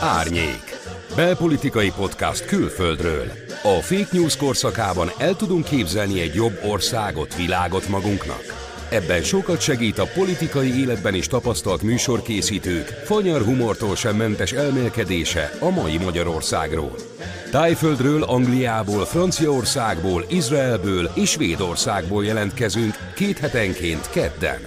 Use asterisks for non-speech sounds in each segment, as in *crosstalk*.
Árnyék. Belpolitikai podcast külföldről. A fake news korszakában el tudunk képzelni egy jobb országot, világot magunknak. Ebben sokat segít a politikai életben is tapasztalt műsorkészítők, fanyar humortól sem mentes elmélkedése a mai Magyarországról. Tájföldről, Angliából, Franciaországból, Izraelből és Svédországból jelentkezünk két hetenként kedden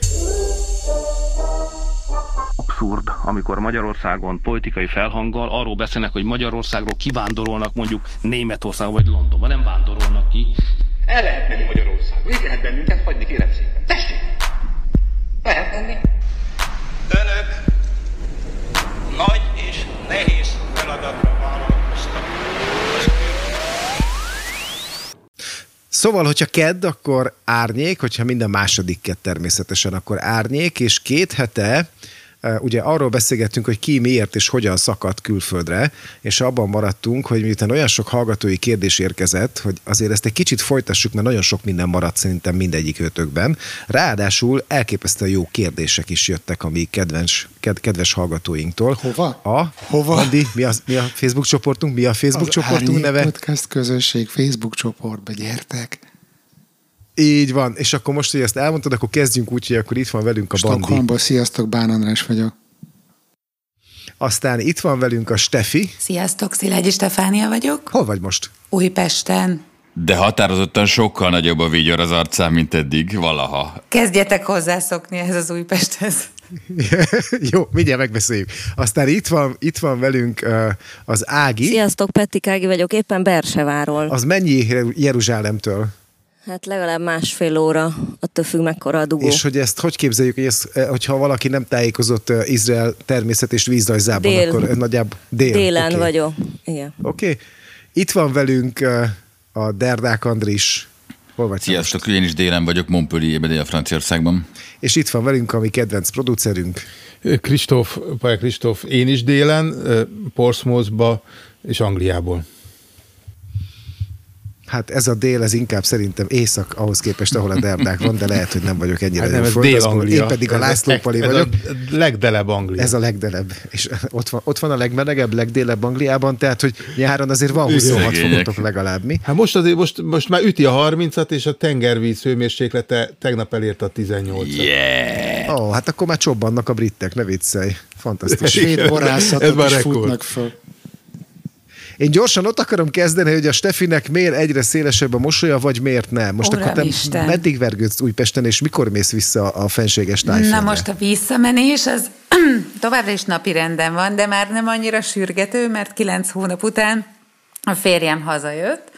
abszurd, amikor Magyarországon politikai felhanggal arról beszélnek, hogy Magyarországról kivándorolnak mondjuk Németországba vagy Londonba, nem vándorolnak ki. El lehet menni Magyarországon, így lehet bennünket hagyni, kérem szépen. Tessék! Lehet menni. Önök nagy és nehéz feladatra vállalkoztak. Szóval, hogyha kedd, akkor árnyék, hogyha minden második kedd természetesen, akkor árnyék, és két hete ugye arról beszélgettünk, hogy ki miért és hogyan szakadt külföldre, és abban maradtunk, hogy miután olyan sok hallgatói kérdés érkezett, hogy azért ezt egy kicsit folytassuk, mert nagyon sok minden maradt szerintem mindegyik ötökben. Ráadásul elképesztően jó kérdések is jöttek a mi kedves, ked, kedves hallgatóinktól. Hova? A, Hova? Andi, mi a, mi a Facebook csoportunk? Mi a Facebook Az csoportunk neve? Podcast közösség Facebook csoportba, gyertek! Így van, és akkor most, hogy ezt elmondtad, akkor kezdjünk úgy, hogy akkor itt van velünk a Bandi. Stockholmból, sziasztok, Bán András vagyok. Aztán itt van velünk a Stefi. Sziasztok, Szilágyi Stefánia vagyok. Hol vagy most? Újpesten. De határozottan sokkal nagyobb a vigyor az arcán, mint eddig, valaha. Kezdjetek hozzászokni ehhez az Újpesthez. *laughs* Jó, mindjárt megbeszéljük. Aztán itt van, itt van velünk uh, az Ági. Sziasztok, Petti Ági vagyok, éppen Berseváról. Az mennyi Jeruzsálemtől? Hát legalább másfél óra, attól függ mekkora a dugó. És hogy ezt hogy képzeljük, hogy ezt, hogyha valaki nem tájékozott uh, Izrael természet és vízrajzában, Dél. akkor nagyjából dél. Délen okay. vagyok, igen. Oké. Okay. Itt van velünk uh, a Derdák Andris. Hol vagy? Sziasztok, én is délen vagyok, Montpellierben, dél Franciaországban. És itt van velünk a mi kedvenc producerünk. Kristóf, Pajak Kristóf, én is délen, Portsmouthba és Angliából. Hát ez a dél, ez inkább szerintem észak ahhoz képest, ahol a derdák van, de lehet, hogy nem vagyok ennyire hát nem, ez Dél-Anglia. Én pedig a László Pali ez vagyok. a legdelebb Anglia. Ez a legdelebb. És ott van, ott van a legmelegebb, legdélebb Angliában, tehát, hogy nyáron azért van 26 fokotok legalább, mi? Hát most azért, most, most már üti a 30-at, és a tengervíz hőmérséklete tegnap elérte a 18-at. Yeah! Ó, oh, hát akkor már csobbannak a britek, ne viccelj. Fantasztikus. *laughs* Svéd borászatok is futnak föl. Én gyorsan ott akarom kezdeni, hogy a Stefinek miért egyre szélesebb a mosolya, vagy miért nem. Most Uram akkor te Isten. meddig vergődsz Újpesten, és mikor mész vissza a fenséges tájföldre? Na most a visszamenés az *clears throat* továbbra is napi renden van, de már nem annyira sürgető, mert kilenc hónap után a férjem hazajött,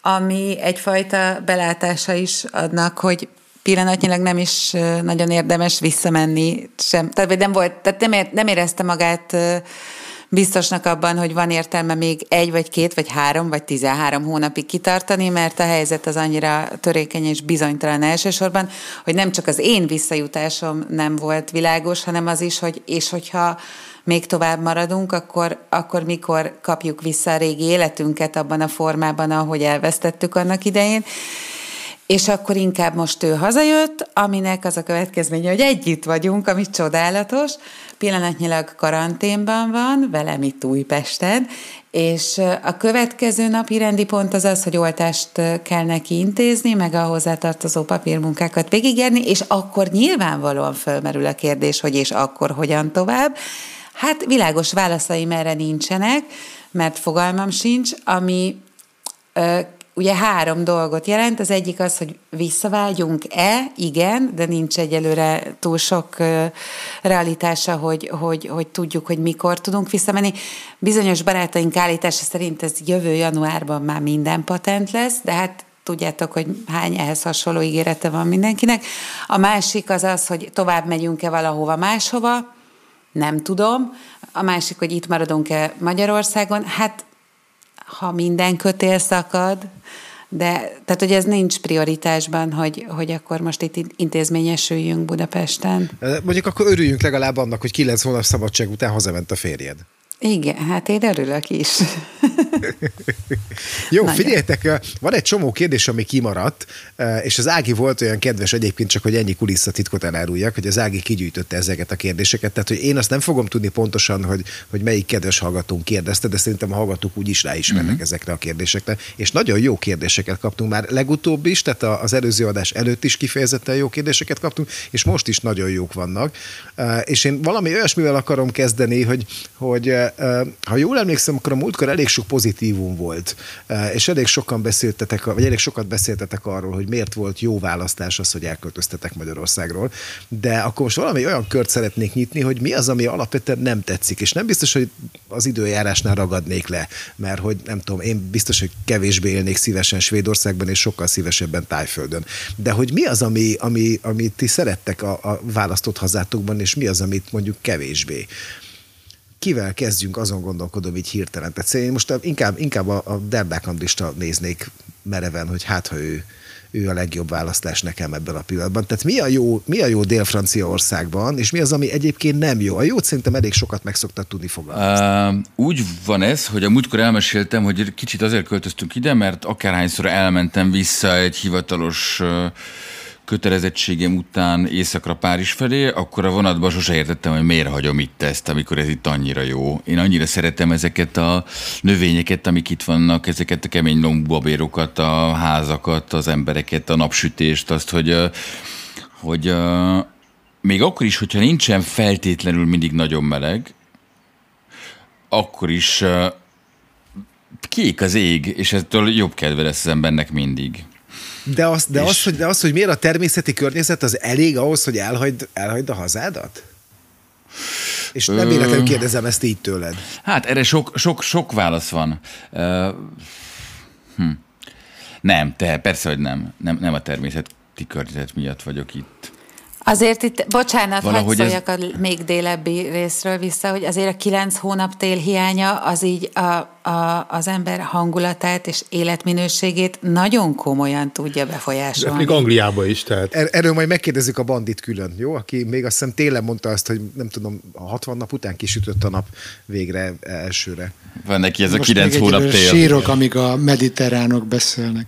ami egyfajta belátása is adnak, hogy pillanatnyilag nem is nagyon érdemes visszamenni sem. Tehát nem volt, tehát nem, ér, nem érezte magát biztosnak abban, hogy van értelme még egy, vagy két, vagy három, vagy tizenhárom hónapig kitartani, mert a helyzet az annyira törékeny és bizonytalan elsősorban, hogy nem csak az én visszajutásom nem volt világos, hanem az is, hogy és hogyha még tovább maradunk, akkor, akkor mikor kapjuk vissza a régi életünket abban a formában, ahogy elvesztettük annak idején. És akkor inkább most ő hazajött, aminek az a következménye, hogy együtt vagyunk, ami csodálatos. Pillanatnyilag karanténban van, velem itt Újpesten, és a következő napi rendi pont az az, hogy oltást kell neki intézni, meg a hozzátartozó papírmunkákat végigérni, és akkor nyilvánvalóan fölmerül a kérdés, hogy és akkor hogyan tovább. Hát világos válaszaim erre nincsenek, mert fogalmam sincs, ami ugye három dolgot jelent. Az egyik az, hogy visszavágyunk-e, igen, de nincs egyelőre túl sok realitása, hogy, hogy, hogy tudjuk, hogy mikor tudunk visszamenni. Bizonyos barátaink állítása szerint ez jövő januárban már minden patent lesz, de hát tudjátok, hogy hány ehhez hasonló ígérete van mindenkinek. A másik az az, hogy tovább megyünk-e valahova máshova, nem tudom. A másik, hogy itt maradunk-e Magyarországon, hát ha minden kötél szakad, de tehát, hogy ez nincs prioritásban, hogy, hogy akkor most itt intézményesüljünk Budapesten. Mondjuk akkor örüljünk legalább annak, hogy kilenc hónap szabadság után hazament a férjed. Igen, hát én örülök is. Jó, Nagyon. figyeljetek, van egy csomó kérdés, ami kimaradt, és az Ági volt olyan kedves egyébként, csak hogy ennyi kulisszatitkot eláruljak, hogy az Ági kigyűjtötte ezeket a kérdéseket, tehát hogy én azt nem fogom tudni pontosan, hogy, hogy melyik kedves hallgatónk kérdezte, de szerintem a hallgatók úgy is ráismernek uh-huh. ezekre a kérdésekre, és nagyon jó kérdéseket kaptunk már legutóbb is, tehát az előző adás előtt is kifejezetten jó kérdéseket kaptunk, és most is nagyon jók vannak, és én valami olyasmivel akarom kezdeni, hogy, hogy ha jól emlékszem, akkor a múltkor elég sok pozitívum volt, és elég sokan beszéltetek, vagy elég sokat beszéltetek arról, hogy miért volt jó választás az, hogy elköltöztetek Magyarországról. De akkor most valami olyan kört szeretnék nyitni, hogy mi az, ami alapvetően nem tetszik, és nem biztos, hogy az időjárásnál ragadnék le, mert hogy nem tudom, én biztos, hogy kevésbé élnék szívesen Svédországban, és sokkal szívesebben Tájföldön. De hogy mi az, ami, ami, amit ti szerettek a, a választott hazátokban, és mi az, amit mondjuk kevésbé? Kivel kezdjünk, azon gondolkodom így hirtelen. Tehát én most inkább, inkább a, a Derbák Andrista néznék mereven, hogy hát ha ő, ő a legjobb választás nekem ebben a pillanatban. Tehát mi a jó, mi a jó Dél-Franciaországban, és mi az, ami egyébként nem jó? A jót szerintem elég sokat meg szoktak tudni fogalmazni. Uh, úgy van ez, hogy a múltkor elmeséltem, hogy kicsit azért költöztünk ide, mert akárhányszor elmentem vissza egy hivatalos uh, kötelezettségem után éjszakra Párizs felé, akkor a vonatban sose értettem, hogy miért hagyom itt ezt, amikor ez itt annyira jó. Én annyira szeretem ezeket a növényeket, amik itt vannak, ezeket a kemény lombabérokat, a házakat, az embereket, a napsütést, azt, hogy, hogy még akkor is, hogyha nincsen feltétlenül mindig nagyon meleg, akkor is kék az ég, és ettől jobb kedve lesz az embernek mindig. De az, de, és... az, hogy, de az, hogy miért a természeti környezet, az elég ahhoz, hogy elhagyd, elhagyd a hazádat? És nem véletlenül kérdezem ezt így tőled. Hát erre sok, sok, sok válasz van. Uh, hm. Nem, te persze, hogy nem. Nem, nem a természeti környezet miatt vagyok itt. Azért itt, bocsánat, Valahogy hadd szóljak ez... a még délebbi részről vissza, hogy azért a kilenc hónap tél hiánya az így a, a, az ember hangulatát és életminőségét nagyon komolyan tudja befolyásolni. Még Angliába is, tehát. Er, erről majd megkérdezzük a bandit külön, jó? Aki még azt hiszem télen mondta azt, hogy nem tudom, a 60 nap után kisütött a nap végre elsőre. Van neki ez Most a kilenc hónap tél. Sírok, amíg a mediterránok beszélnek.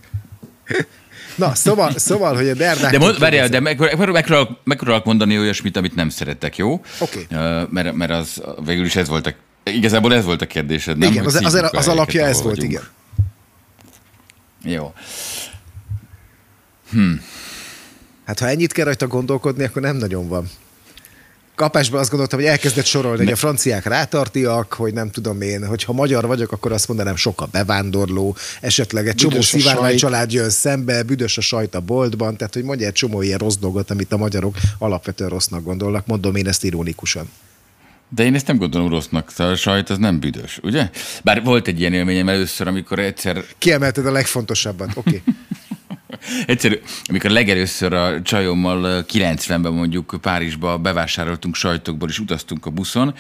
*laughs* Na, szóval, szóval hogy a Derdák... De, mond, várjál, de megpróbálok, meg, mondani olyasmit, amit nem szeretek, jó? Oké. Okay. Uh, mert, mert az végül is ez volt a, igazából ez volt a kérdésed, nem? Igen, az, az, az alapja ez volt, vagyunk. igen. Jó. Hm. Hát ha ennyit kell rajta gondolkodni, akkor nem nagyon van kapásban azt gondoltam, hogy elkezdett sorolni, hogy a franciák rátartiak, hogy nem tudom én, hogy ha magyar vagyok, akkor azt mondanám sok a bevándorló, esetleg egy csomó szivárvány család jön szembe, büdös a sajt a boltban, tehát hogy mondja egy csomó ilyen rossz dolgot, amit a magyarok alapvetően rossznak gondolnak, mondom én ezt ironikusan. De én ezt nem gondolom rossznak, szóval a sajt az nem büdös, ugye? Bár volt egy ilyen élményem először, amikor egyszer... Kiemelted a legfontosabbat, oké. Okay. *laughs* Egyszerű, amikor legelőször a csajommal 90-ben mondjuk Párizsba bevásároltunk sajtokból, és utaztunk a buszon,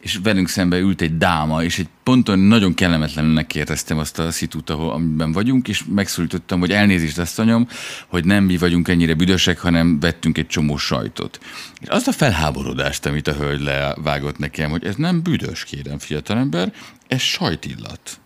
és velünk szembe ült egy dáma, és egy ponton nagyon kellemetlenül kérdeztem azt a szitút, ahol amiben vagyunk, és megszólítottam, hogy elnézést azt anyom, hogy nem mi vagyunk ennyire büdösek, hanem vettünk egy csomó sajtot. És azt a felháborodást, amit a hölgy levágott nekem, hogy ez nem büdös, kérem, fiatalember, ez sajtillat.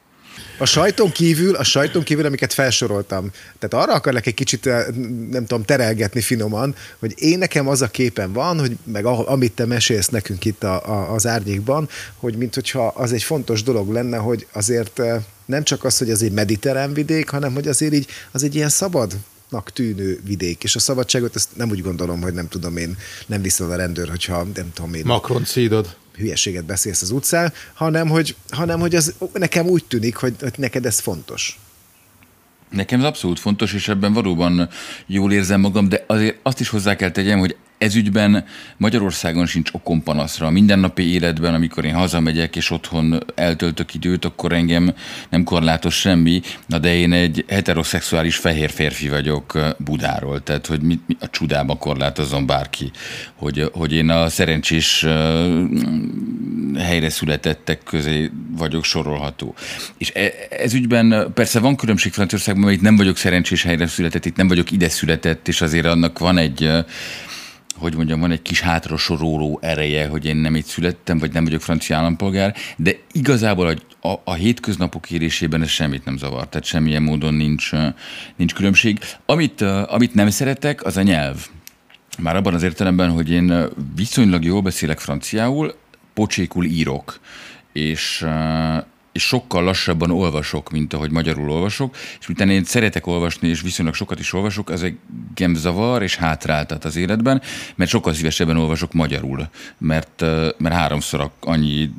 A sajton kívül, a sajton kívül, amiket felsoroltam, tehát arra akarlak egy kicsit, eh, nem tudom, terelgetni finoman, hogy én nekem az a képen van, hogy meg amit te mesélsz nekünk itt a, a, az árnyékban, hogy mint hogyha az egy fontos dolog lenne, hogy azért eh, nem csak az, hogy az egy mediterrán vidék, hanem hogy azért így, az egy ilyen szabad tűnő vidék, és a szabadságot ezt nem úgy gondolom, hogy nem tudom én, nem viszont a rendőr, hogyha nem tudom én. Macron szídod hülyeséget beszélsz az utcán, hanem hogy, hanem, hogy az nekem úgy tűnik, hogy, hogy neked ez fontos. Nekem ez abszolút fontos, és ebben valóban jól érzem magam, de azért azt is hozzá kell tegyem, hogy ezügyben Magyarországon sincs okom panaszra. A mindennapi életben, amikor én hazamegyek és otthon eltöltök időt, akkor engem nem korlátos semmi, na de én egy heteroszexuális fehér férfi vagyok Budáról, tehát hogy mit, mi a csudába korlátozom bárki, hogy, hogy én a szerencsés helyre születettek közé vagyok sorolható. És e, ez ügyben persze van különbség Franciaországban, mert itt nem vagyok szerencsés helyre született, itt nem vagyok ide született, és azért annak van egy hogy mondjam, van egy kis hátrasoroló ereje, hogy én nem itt születtem, vagy nem vagyok francia állampolgár, de igazából a, a, a hétköznapok érésében ez semmit nem zavar, tehát semmilyen módon nincs, nincs különbség. Amit, amit nem szeretek, az a nyelv. Már abban az értelemben, hogy én viszonylag jól beszélek franciául, pocsékul írok, és és sokkal lassabban olvasok, mint ahogy magyarul olvasok, és miután én szeretek olvasni, és viszonylag sokat is olvasok, ez egy zavar és hátráltat az életben, mert sokkal szívesebben olvasok magyarul, mert, mert háromszor annyi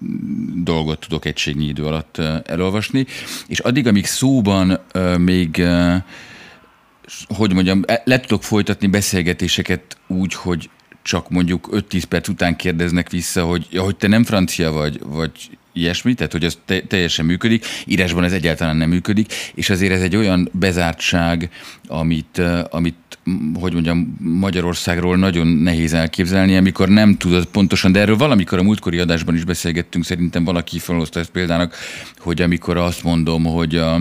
dolgot tudok egységnyi idő alatt elolvasni, és addig, amíg szóban még hogy mondjam, le tudok folytatni beszélgetéseket úgy, hogy csak mondjuk 5-10 perc után kérdeznek vissza, hogy, ja, hogy te nem francia vagy, vagy ilyesmi, tehát hogy ez te- teljesen működik, írásban ez egyáltalán nem működik, és azért ez egy olyan bezártság, amit, amit hogy mondjam, Magyarországról nagyon nehéz elképzelni, amikor nem tudod pontosan, de erről valamikor a múltkori adásban is beszélgettünk, szerintem valaki felhozta ezt példának, hogy amikor azt mondom, hogy a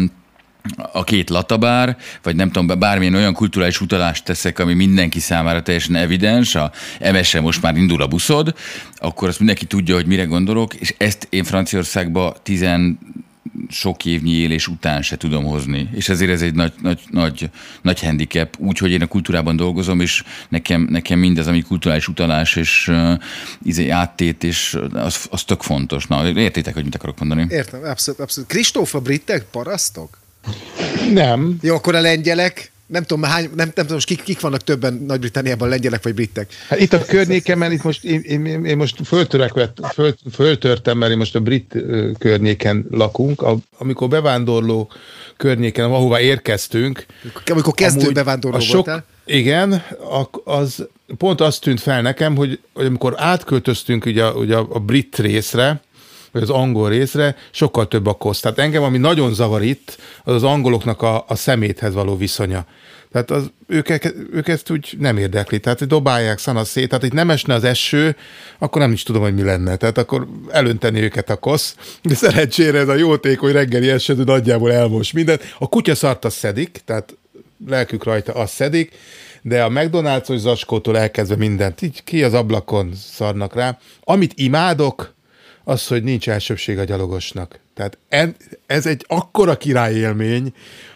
a két latabár, vagy nem tudom, bármilyen olyan kulturális utalást teszek, ami mindenki számára teljesen evidens, a ms most már indul a buszod, akkor azt mindenki tudja, hogy mire gondolok, és ezt én Franciaországban tizen sok évnyi élés után se tudom hozni. És ezért ez egy nagy, nagy, nagy, nagy handicap, úgyhogy én a kultúrában dolgozom, és nekem, nekem mindez, ami kulturális utalás és uh, izé, áttét, és az, az tök fontos. Na, értitek, hogy mit akarok mondani? Értem, abszolút, abszolút. Kristóf, a britek parasztok? Nem. Jó, akkor a lengyelek, nem tudom, hány, nem, nem tudom, kik, kik vannak többen Nagy-Britanniában, lengyelek vagy britek? Hát itt a környékemen, itt most én, én, én most föl, föltörtem, mert én most a brit környéken lakunk. A, amikor bevándorló környéken, ahová érkeztünk. Amikor kezdő bevándorló sok, voltál? Igen, az pont azt tűnt fel nekem, hogy, hogy amikor átköltöztünk ugye, ugye a, a brit részre, vagy az angol részre, sokkal több a kosz. Tehát engem, ami nagyon zavar itt, az az angoloknak a, a szeméthez való viszonya. Tehát az, ők, ők ezt úgy nem érdekli, tehát dobálják szana szét, tehát itt nem esne az eső, akkor nem is tudom, hogy mi lenne. Tehát akkor elönteni őket a kosz, de szerencsére ez a jótékony reggeli eső nagyjából elmos mindent. A kutya szart azt szedik, tehát lelkük rajta azt szedik, de a McDonald's-os zacskótól elkezdve mindent, így ki az ablakon szarnak rá. Amit imádok, az, hogy nincs elsőbség a gyalogosnak. Tehát ez egy akkora királyélmény,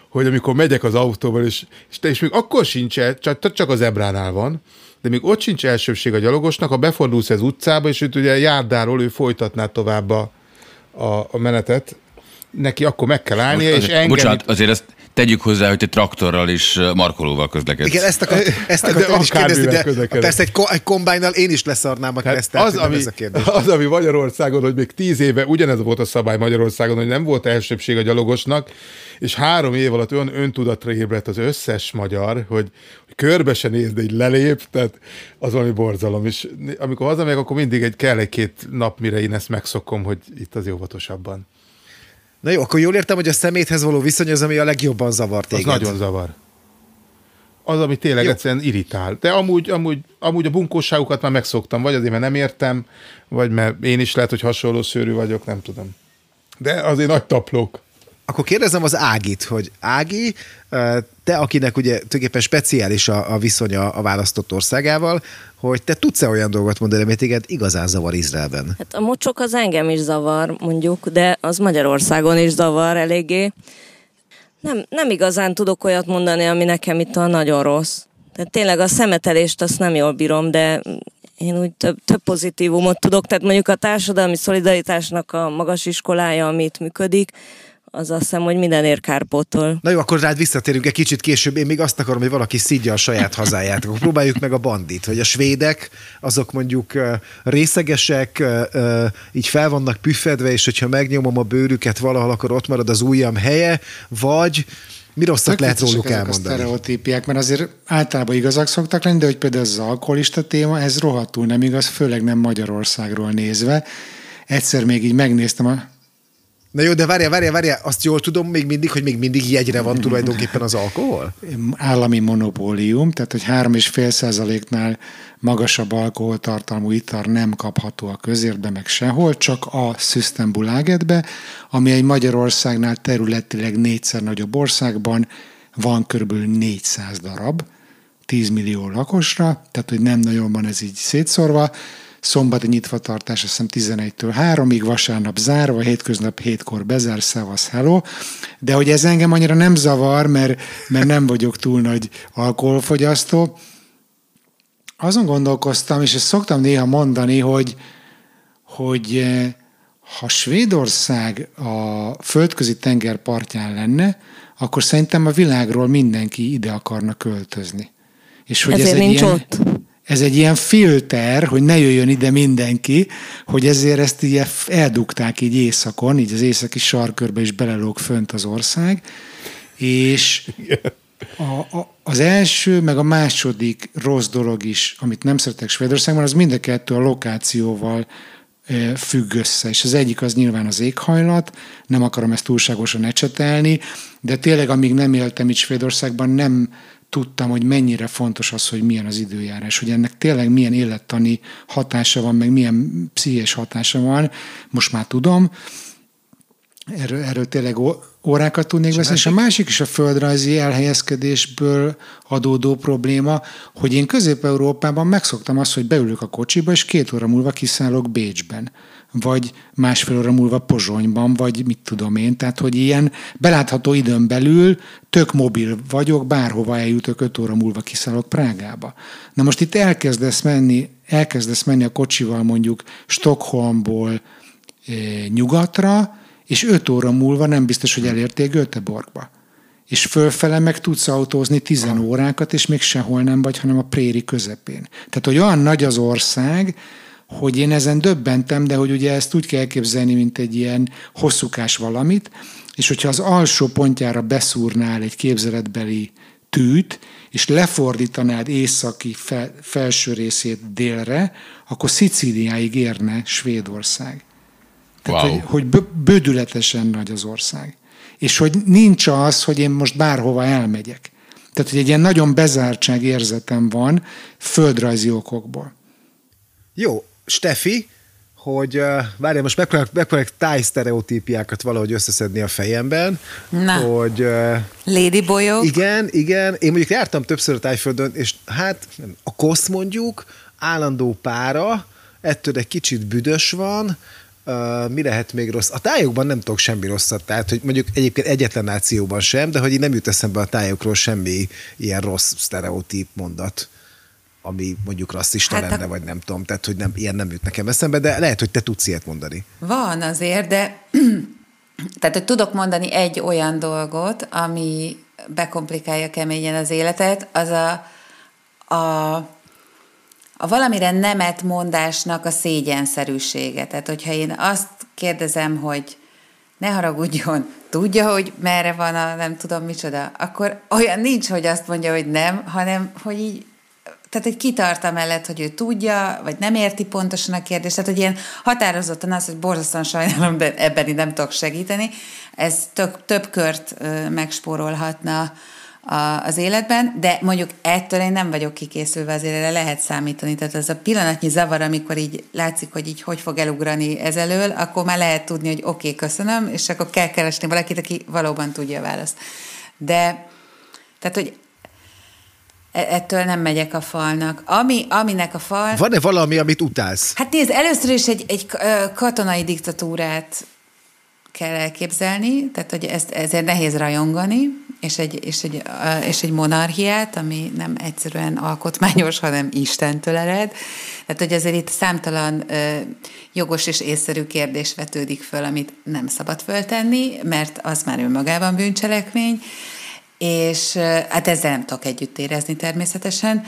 hogy amikor megyek az autóval, és, és, te, és még akkor sincs, csak, csak az ebránál van, de még ott sincs elsőbség a gyalogosnak, ha befordulsz az utcába, és őt ugye járdáról ő folytatná tovább a, a, a menetet, neki akkor meg kell állnia, Most, és engedni... Bocsánat, azért ezt tegyük hozzá, hogy te traktorral és markolóval közlekedsz. Igen, ezt, akar, *laughs* ezt akartam is kérdezni, de közlekedek. persze egy, egy kombájnal én is leszarnám a keresztet, az, ami, ez a kérdés. *laughs* Az, ami Magyarországon, hogy még tíz éve ugyanez volt a szabály Magyarországon, hogy nem volt elsőbség a gyalogosnak, és három év alatt olyan öntudatra ébredt az összes magyar, hogy, hogy körbe se néz, de így lelép, tehát az valami borzalom. És amikor hazamegyek, akkor mindig egy, kell egy-két nap, mire én ezt megszokom, hogy itt az óvatosabban. Na jó, akkor jól értem, hogy a szeméthez való viszony az, ami a legjobban zavar téged. Az nagyon zavar. Az, ami tényleg jó. egyszerűen irritál. De amúgy, amúgy, amúgy a bunkóságukat már megszoktam, vagy azért, mert nem értem, vagy mert én is lehet, hogy hasonló szőrű vagyok, nem tudom. De azért nagy taplók. Akkor kérdezem az Ágit, hogy Ági, te, akinek ugye tulajdonképpen speciális a, a viszonya a választott országával, hogy te tudsz-e olyan dolgot mondani, amit téged igazán zavar Izraelben? Hát a mocsok az engem is zavar, mondjuk, de az Magyarországon is zavar eléggé. Nem, nem igazán tudok olyat mondani, ami nekem itt a nagyon rossz. Tehát tényleg a szemetelést azt nem jól bírom, de én úgy több, több pozitívumot tudok, tehát mondjuk a társadalmi szolidaritásnak a magas iskolája, amit működik, az azt hiszem, hogy minden ér kárpótol. Na jó, akkor rád visszatérünk egy kicsit később. Én még azt akarom, hogy valaki szidja a saját hazáját. Akkor próbáljuk meg a bandit, hogy a svédek, azok mondjuk részegesek, így fel vannak püffedve, és hogyha megnyomom a bőrüket valahol, akkor ott marad az ujjam helye, vagy mi rosszat lehet róluk elmondani? a sztereotípiák, mert azért általában igazak szoktak lenni, de hogy például az alkoholista téma, ez rohadtul nem igaz, főleg nem Magyarországról nézve. Egyszer még így megnéztem a Na jó, de várjál, várjál, várjál, azt jól tudom még mindig, hogy még mindig jegyre van tulajdonképpen az alkohol? Állami monopólium, tehát hogy 3,5 százaléknál magasabb alkoholtartalmú itar nem kapható a közérbe, meg sehol, csak a Systembolagetbe, ami egy Magyarországnál területileg négyszer nagyobb országban van kb. 400 darab, 10 millió lakosra, tehát hogy nem nagyon van ez így szétszorva. Szombati nyitvatartás azt hiszem 11-től 3-ig, vasárnap zárva, hétköznap 7-kor bezár, szevasz, hello. De hogy ez engem annyira nem zavar, mert, mert nem vagyok túl nagy alkoholfogyasztó. Azon gondolkoztam, és ezt szoktam néha mondani, hogy, hogy eh, ha Svédország a földközi tenger partján lenne, akkor szerintem a világról mindenki ide akarna költözni. És hogy Ezért ez egy nincs ilyen, ott. Ez egy ilyen filter, hogy ne jöjjön ide mindenki, hogy ezért ezt így eldugták így északon, így az északi sarkörbe is belelóg fönt az ország, és a, a, az első, meg a második rossz dolog is, amit nem szeretek Svédországban, az mind a kettő a lokációval függ össze. És az egyik az nyilván az éghajlat, nem akarom ezt túlságosan ecsetelni, de tényleg amíg nem éltem itt Svédországban, nem tudtam, hogy mennyire fontos az, hogy milyen az időjárás, hogy ennek tényleg milyen élettani hatása van, meg milyen pszichés hatása van. Most már tudom, erről, erről tényleg órákat tudnék beszélni. És a másik is a földrajzi elhelyezkedésből adódó probléma, hogy én Közép-Európában megszoktam azt, hogy beülök a kocsiba, és két óra múlva kiszállok Bécsben vagy másfél óra múlva Pozsonyban, vagy mit tudom én. Tehát, hogy ilyen belátható időn belül tök mobil vagyok, bárhova eljutok, öt óra múlva kiszállok Prágába. Na most itt elkezdesz menni, elkezdesz menni a kocsival mondjuk Stockholmból e, nyugatra, és öt óra múlva nem biztos, hogy elértél Göteborgba. És fölfele meg tudsz autózni tizen órákat, és még sehol nem vagy, hanem a préri közepén. Tehát, hogy olyan nagy az ország, hogy én ezen döbbentem, de hogy ugye ezt úgy kell elképzelni, mint egy ilyen hosszúkás valamit, és hogyha az alsó pontjára beszúrnál egy képzeletbeli tűt, és lefordítanád északi fel, felső részét délre, akkor Szicíliáig érne Svédország. Tehát, Wow. hogy, hogy bődületesen nagy az ország. És hogy nincs az, hogy én most bárhova elmegyek. Tehát, hogy egy ilyen nagyon bezártság érzetem van földrajzi okokból. Jó, Stefi, hogy várjál, most megpróbálok, megpróbálok táj sztereotípiákat valahogy összeszedni a fejemben, Na. hogy uh, Ladyboyok. igen, igen, én mondjuk jártam többször a tájföldön, és hát nem, a kosz mondjuk, állandó pára, ettől egy kicsit büdös van, Uh, mi lehet még rossz? A tájokban nem tudok semmi rosszat, tehát hogy mondjuk egyébként egyetlen nációban sem, de hogy így nem jut eszembe a tájokról semmi ilyen rossz sztereotíp mondat ami mondjuk rasszista Hát hát a- lenne, vagy nem tudom, tehát hogy nem, ilyen nem jut nekem eszembe, de lehet, hogy te tudsz ilyet mondani. Van azért, de *clears throat* tehát, hogy tudok mondani egy olyan dolgot, ami bekomplikálja keményen az életet, az a, a, a valamire nemet mondásnak a szégyenszerűsége. Tehát, hogyha én azt kérdezem, hogy ne haragudjon, tudja, hogy merre van a nem tudom micsoda, akkor olyan nincs, hogy azt mondja, hogy nem, hanem, hogy így tehát egy kitart amellett, hogy ő tudja, vagy nem érti pontosan a kérdést. Tehát, hogy ilyen határozottan az, hogy borzasztóan sajnálom, de ebben így nem tudok segíteni. Ez tök, több kört megspórolhatna a, az életben, de mondjuk ettől én nem vagyok kikészülve, azért erre lehet számítani. Tehát az a pillanatnyi zavar, amikor így látszik, hogy így hogy fog elugrani ez elől, akkor már lehet tudni, hogy oké, okay, köszönöm, és akkor kell keresni valakit, aki valóban tudja a választ. De tehát, hogy ettől nem megyek a falnak. Ami, aminek a fal... Van-e valami, amit utálsz? Hát nézd, először is egy, egy katonai diktatúrát kell elképzelni, tehát hogy ezt, ezért nehéz rajongani, és egy, és, egy, és egy monarchiát, ami nem egyszerűen alkotmányos, *laughs* hanem Istentől ered. Tehát, hogy azért itt számtalan jogos és észszerű kérdés vetődik föl, amit nem szabad föltenni, mert az már önmagában bűncselekmény, és hát ezzel nem tudok együtt érezni természetesen.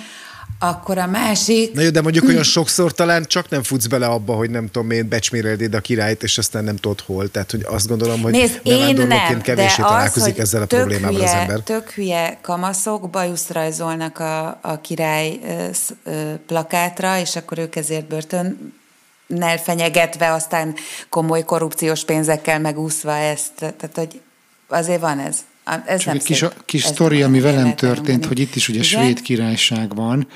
Akkor a másik... Na jó, de mondjuk olyan sokszor talán csak nem futsz bele abba, hogy nem tudom én, becsmérelnéd a királyt, és aztán nem tudod hol. Tehát, hogy azt gondolom, hogy Nézd, én nem, kevéssé találkozik az, ezzel a problémával hülye, az ember. Tök hülye kamaszok bajuszt rajzolnak a, a király ö, ö, plakátra, és akkor ők ezért börtönnel fenyegetve, aztán komoly korrupciós pénzekkel megúszva ezt. Tehát, hogy azért van ez. A- Ez Csak nem egy kis, szép. kis sztori, ami velem történt, hogy itt is ugye Igen? svéd királyság van,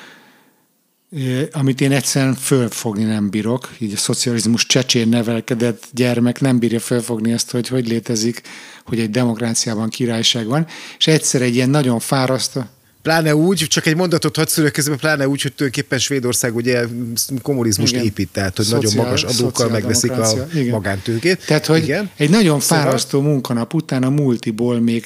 eh, amit én egyszerűen fölfogni nem bírok. Így a szocializmus csecsén nevelkedett gyermek nem bírja fölfogni ezt, hogy hogy létezik, hogy egy demokráciában királyság van. És egyszer egy ilyen nagyon fárasztó, Pláne úgy, csak egy mondatot hadd szülök közben, pláne úgy, hogy tulajdonképpen Svédország ugye kommunizmust Igen. épít, tehát hogy Szociál- nagyon magas adókkal megveszik a. Igen. magántőkét. Tehát, hogy Igen. egy nagyon Szóval- fárasztó munkanap után a multiból még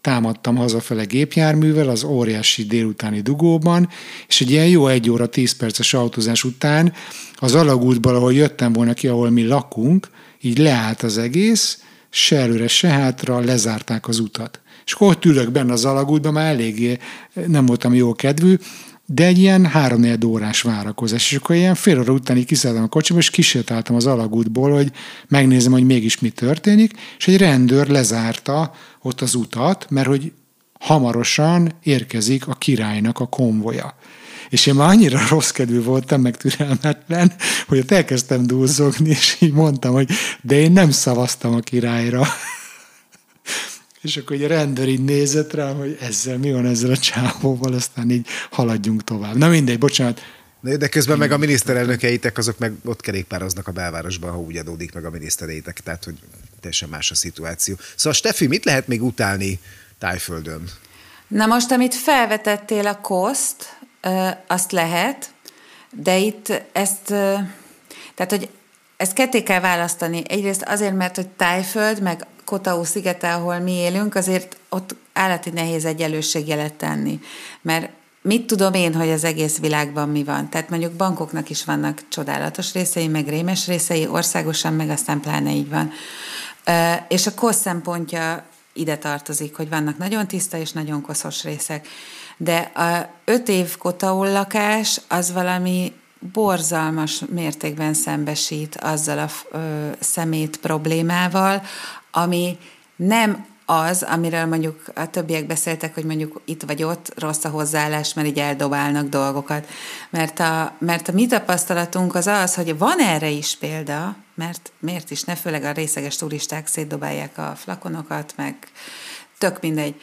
támadtam hazafele gépjárművel az óriási délutáni dugóban, és egy ilyen jó egy óra, tíz perces autózás után az alagútból, ahol jöttem volna ki, ahol mi lakunk, így leállt az egész, se előre, se hátra, lezárták az utat. És akkor ott ülök benne az alagútban, már eléggé nem voltam jó kedvű, de egy ilyen három órás várakozás, és akkor ilyen fél óra után így kiszálltam a kocsiba, és kisétáltam az alagútból, hogy megnézem, hogy mégis mi történik, és egy rendőr lezárta ott az utat, mert hogy hamarosan érkezik a királynak a konvoja. És én már annyira *laughs* rossz kedvű voltam, meg türelmetlen, hogy ott elkezdtem dúzogni, és így mondtam, hogy de én nem szavaztam a királyra. *laughs* És akkor egy a rendőr így nézett rám, hogy ezzel mi van ezzel a csávóval, aztán így haladjunk tovább. Na mindegy, bocsánat. De de közben meg a miniszterelnökeitek azok meg ott kerékpároznak a belvárosban, ha úgy adódik meg a minisztereitek, tehát hogy teljesen más a szituáció. Szóval Steffi, mit lehet még utálni Tájföldön? Na most, amit felvetettél a koszt, azt lehet, de itt ezt, tehát, hogy ezt ketté kell választani. Egyrészt azért, mert hogy Tájföld, meg Kotau szigete, ahol mi élünk, azért ott állati nehéz egy előségjelet tenni. Mert mit tudom én, hogy az egész világban mi van? Tehát mondjuk bankoknak is vannak csodálatos részei, meg rémes részei, országosan, meg aztán pláne így van. És a kosz szempontja ide tartozik, hogy vannak nagyon tiszta és nagyon koszos részek. De a öt év kotaul lakás az valami borzalmas mértékben szembesít azzal a ö, szemét problémával, ami nem az, amiről mondjuk a többiek beszéltek, hogy mondjuk itt vagy ott rossz a hozzáállás, mert így eldobálnak dolgokat. Mert a, mert a mi tapasztalatunk az az, hogy van erre is példa, mert miért is ne, főleg a részeges turisták szétdobálják a flakonokat, meg tök mindegy.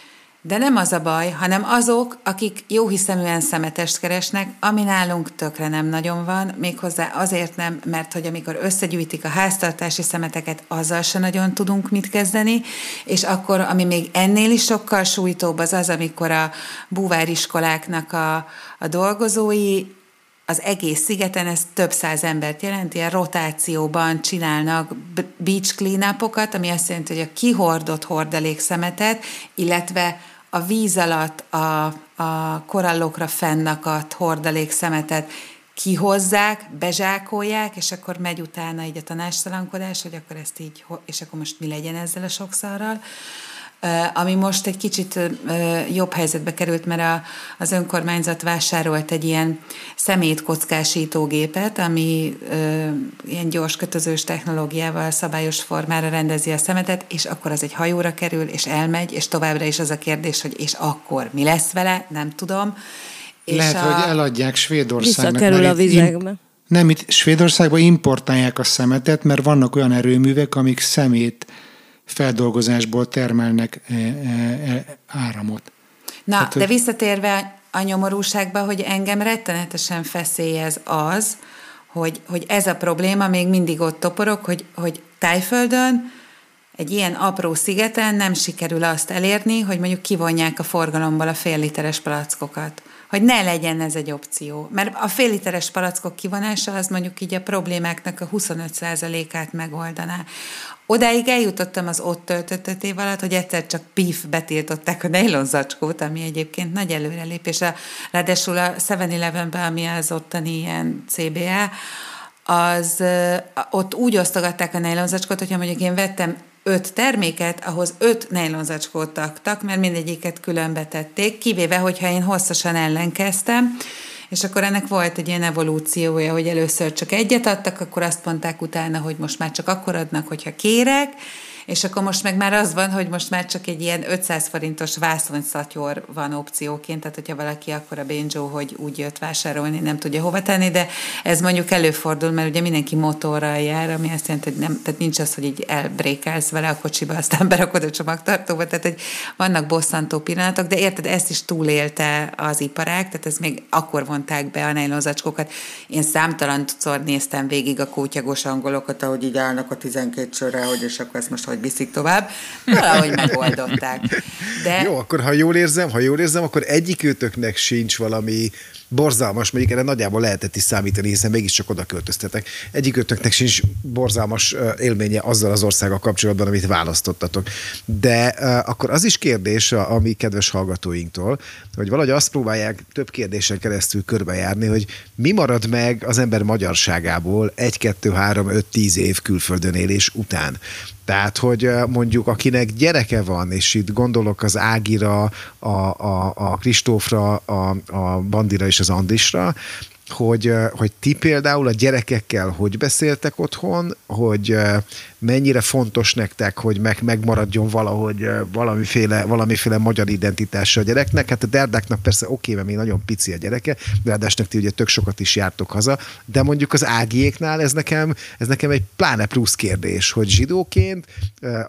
De nem az a baj, hanem azok, akik jó hiszeműen szemetest keresnek, ami nálunk tökre nem nagyon van, méghozzá azért nem, mert hogy amikor összegyűjtik a háztartási szemeteket, azzal se nagyon tudunk mit kezdeni, és akkor, ami még ennél is sokkal sújtóbb, az az, amikor a búváriskoláknak a, a dolgozói az egész szigeten, ez több száz embert jelent, ilyen rotációban csinálnak beach clean ami azt jelenti, hogy a kihordott hordalékszemetet, illetve a víz alatt a, a korallokra fennakadt hordalékszemetet kihozzák, bezsákolják, és akkor megy utána így a tanástalankodás, hogy akkor ezt így, és akkor most mi legyen ezzel a sok szarral. Ö, ami most egy kicsit jobb helyzetbe került, mert a, az önkormányzat vásárolt egy ilyen szemétkockásítógépet, ami ilyen gyors kötözős technológiával szabályos formára rendezi a szemetet, és akkor az egy hajóra kerül, és elmegy, és továbbra is az a kérdés, hogy és akkor mi lesz vele, nem tudom. És Lehet, a... hogy eladják Svédországnak. Visszakerül mert a itt vizekbe. im- Nem, itt Svédországba importálják a szemetet, mert vannak olyan erőművek, amik szemét feldolgozásból termelnek e, e, e, áramot. Na, Hát, de visszatérve a nyomorúságba, hogy engem rettenetesen feszélyez az, hogy, hogy ez a probléma még mindig ott toporog, hogy, hogy Tájföldön egy ilyen apró szigeten nem sikerül azt elérni, hogy mondjuk kivonják a forgalomból a fél literes palackokat. Hogy ne legyen ez egy opció. Mert a fél literes palackok kivonása az mondjuk így a problémáknak a 25%-át megoldaná. Odáig eljutottam az ott töltött öt év alatt, hogy egyszer csak pif betiltották a nylon zacskót, ami egyébként nagy előrelépés. Ráadásul a 7-Elevenben, ami az ottani ilyen CBA, az ö, ott úgy osztogatták a nejlonzacskót, hogyha mondjuk én vettem öt terméket, ahhoz öt nejlonzacskót taktak, mert mindegyiket külön betették, kivéve, hogyha én hosszasan ellenkeztem, és akkor ennek volt egy ilyen evolúciója, hogy először csak egyet adtak, akkor azt mondták utána, hogy most már csak akkor adnak, hogyha kérek, és akkor most meg már az van, hogy most már csak egy ilyen 500 forintos vászonszatyor van opcióként, tehát hogyha valaki akkor a Benjo, hogy úgy jött vásárolni, nem tudja hova tenni, de ez mondjuk előfordul, mert ugye mindenki motorral jár, ami azt jelenti, hogy nem, tehát nincs az, hogy így elbrékelsz vele a kocsiba, aztán berakod a csomagtartóba, tehát hogy vannak bosszantó pillanatok, de érted, ezt is túlélte az iparág, tehát ez még akkor vonták be a nejlonzacskókat. Én számtalan néztem végig a kótyagos angolokat, ahogy így állnak a 12 sorra, hogy és akkor ezt most hogy viszik tovább. Valahogy megoldották. De... Jó, akkor ha jól érzem, ha jól érzem, akkor egyik őtöknek sincs valami borzalmas, mondjuk erre nagyjából lehetett is számítani, hiszen mégiscsak oda költöztetek. Egyikőtöknek sincs borzalmas élménye azzal az országgal kapcsolatban, amit választottatok. De akkor az is kérdés a, a mi kedves hallgatóinktól, hogy valahogy azt próbálják több kérdésen keresztül körbejárni, hogy mi marad meg az ember magyarságából egy, kettő, három, öt, tíz év külföldön élés után. Tehát, hogy mondjuk akinek gyereke van, és itt gondolok az Ágira, a, a, a Kristófra, a, a Bandira és az Andisra, hogy, hogy ti például a gyerekekkel hogy beszéltek otthon, hogy mennyire fontos nektek, hogy meg, megmaradjon valahogy valamiféle, valamiféle magyar identitása a gyereknek. Hát a Derdáknak persze oké, mert még nagyon pici a gyereke, de ráadásnak ti ugye tök sokat is jártok haza, de mondjuk az Ágiéknál ez nekem, ez nekem egy pláne plusz kérdés, hogy zsidóként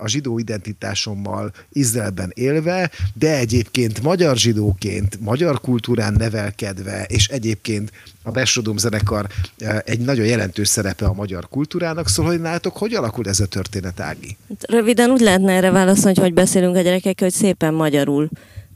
a zsidó identitásommal Izraelben élve, de egyébként magyar zsidóként, magyar kultúrán nevelkedve, és egyébként a Besrodum zenekar egy nagyon jelentős szerepe a magyar kultúrának, szóval hogy nálatok, hogy alakul ez a történet, Ági? Röviden úgy lehetne erre válaszolni, hogy hogy beszélünk a gyerekekkel, hogy szépen magyarul.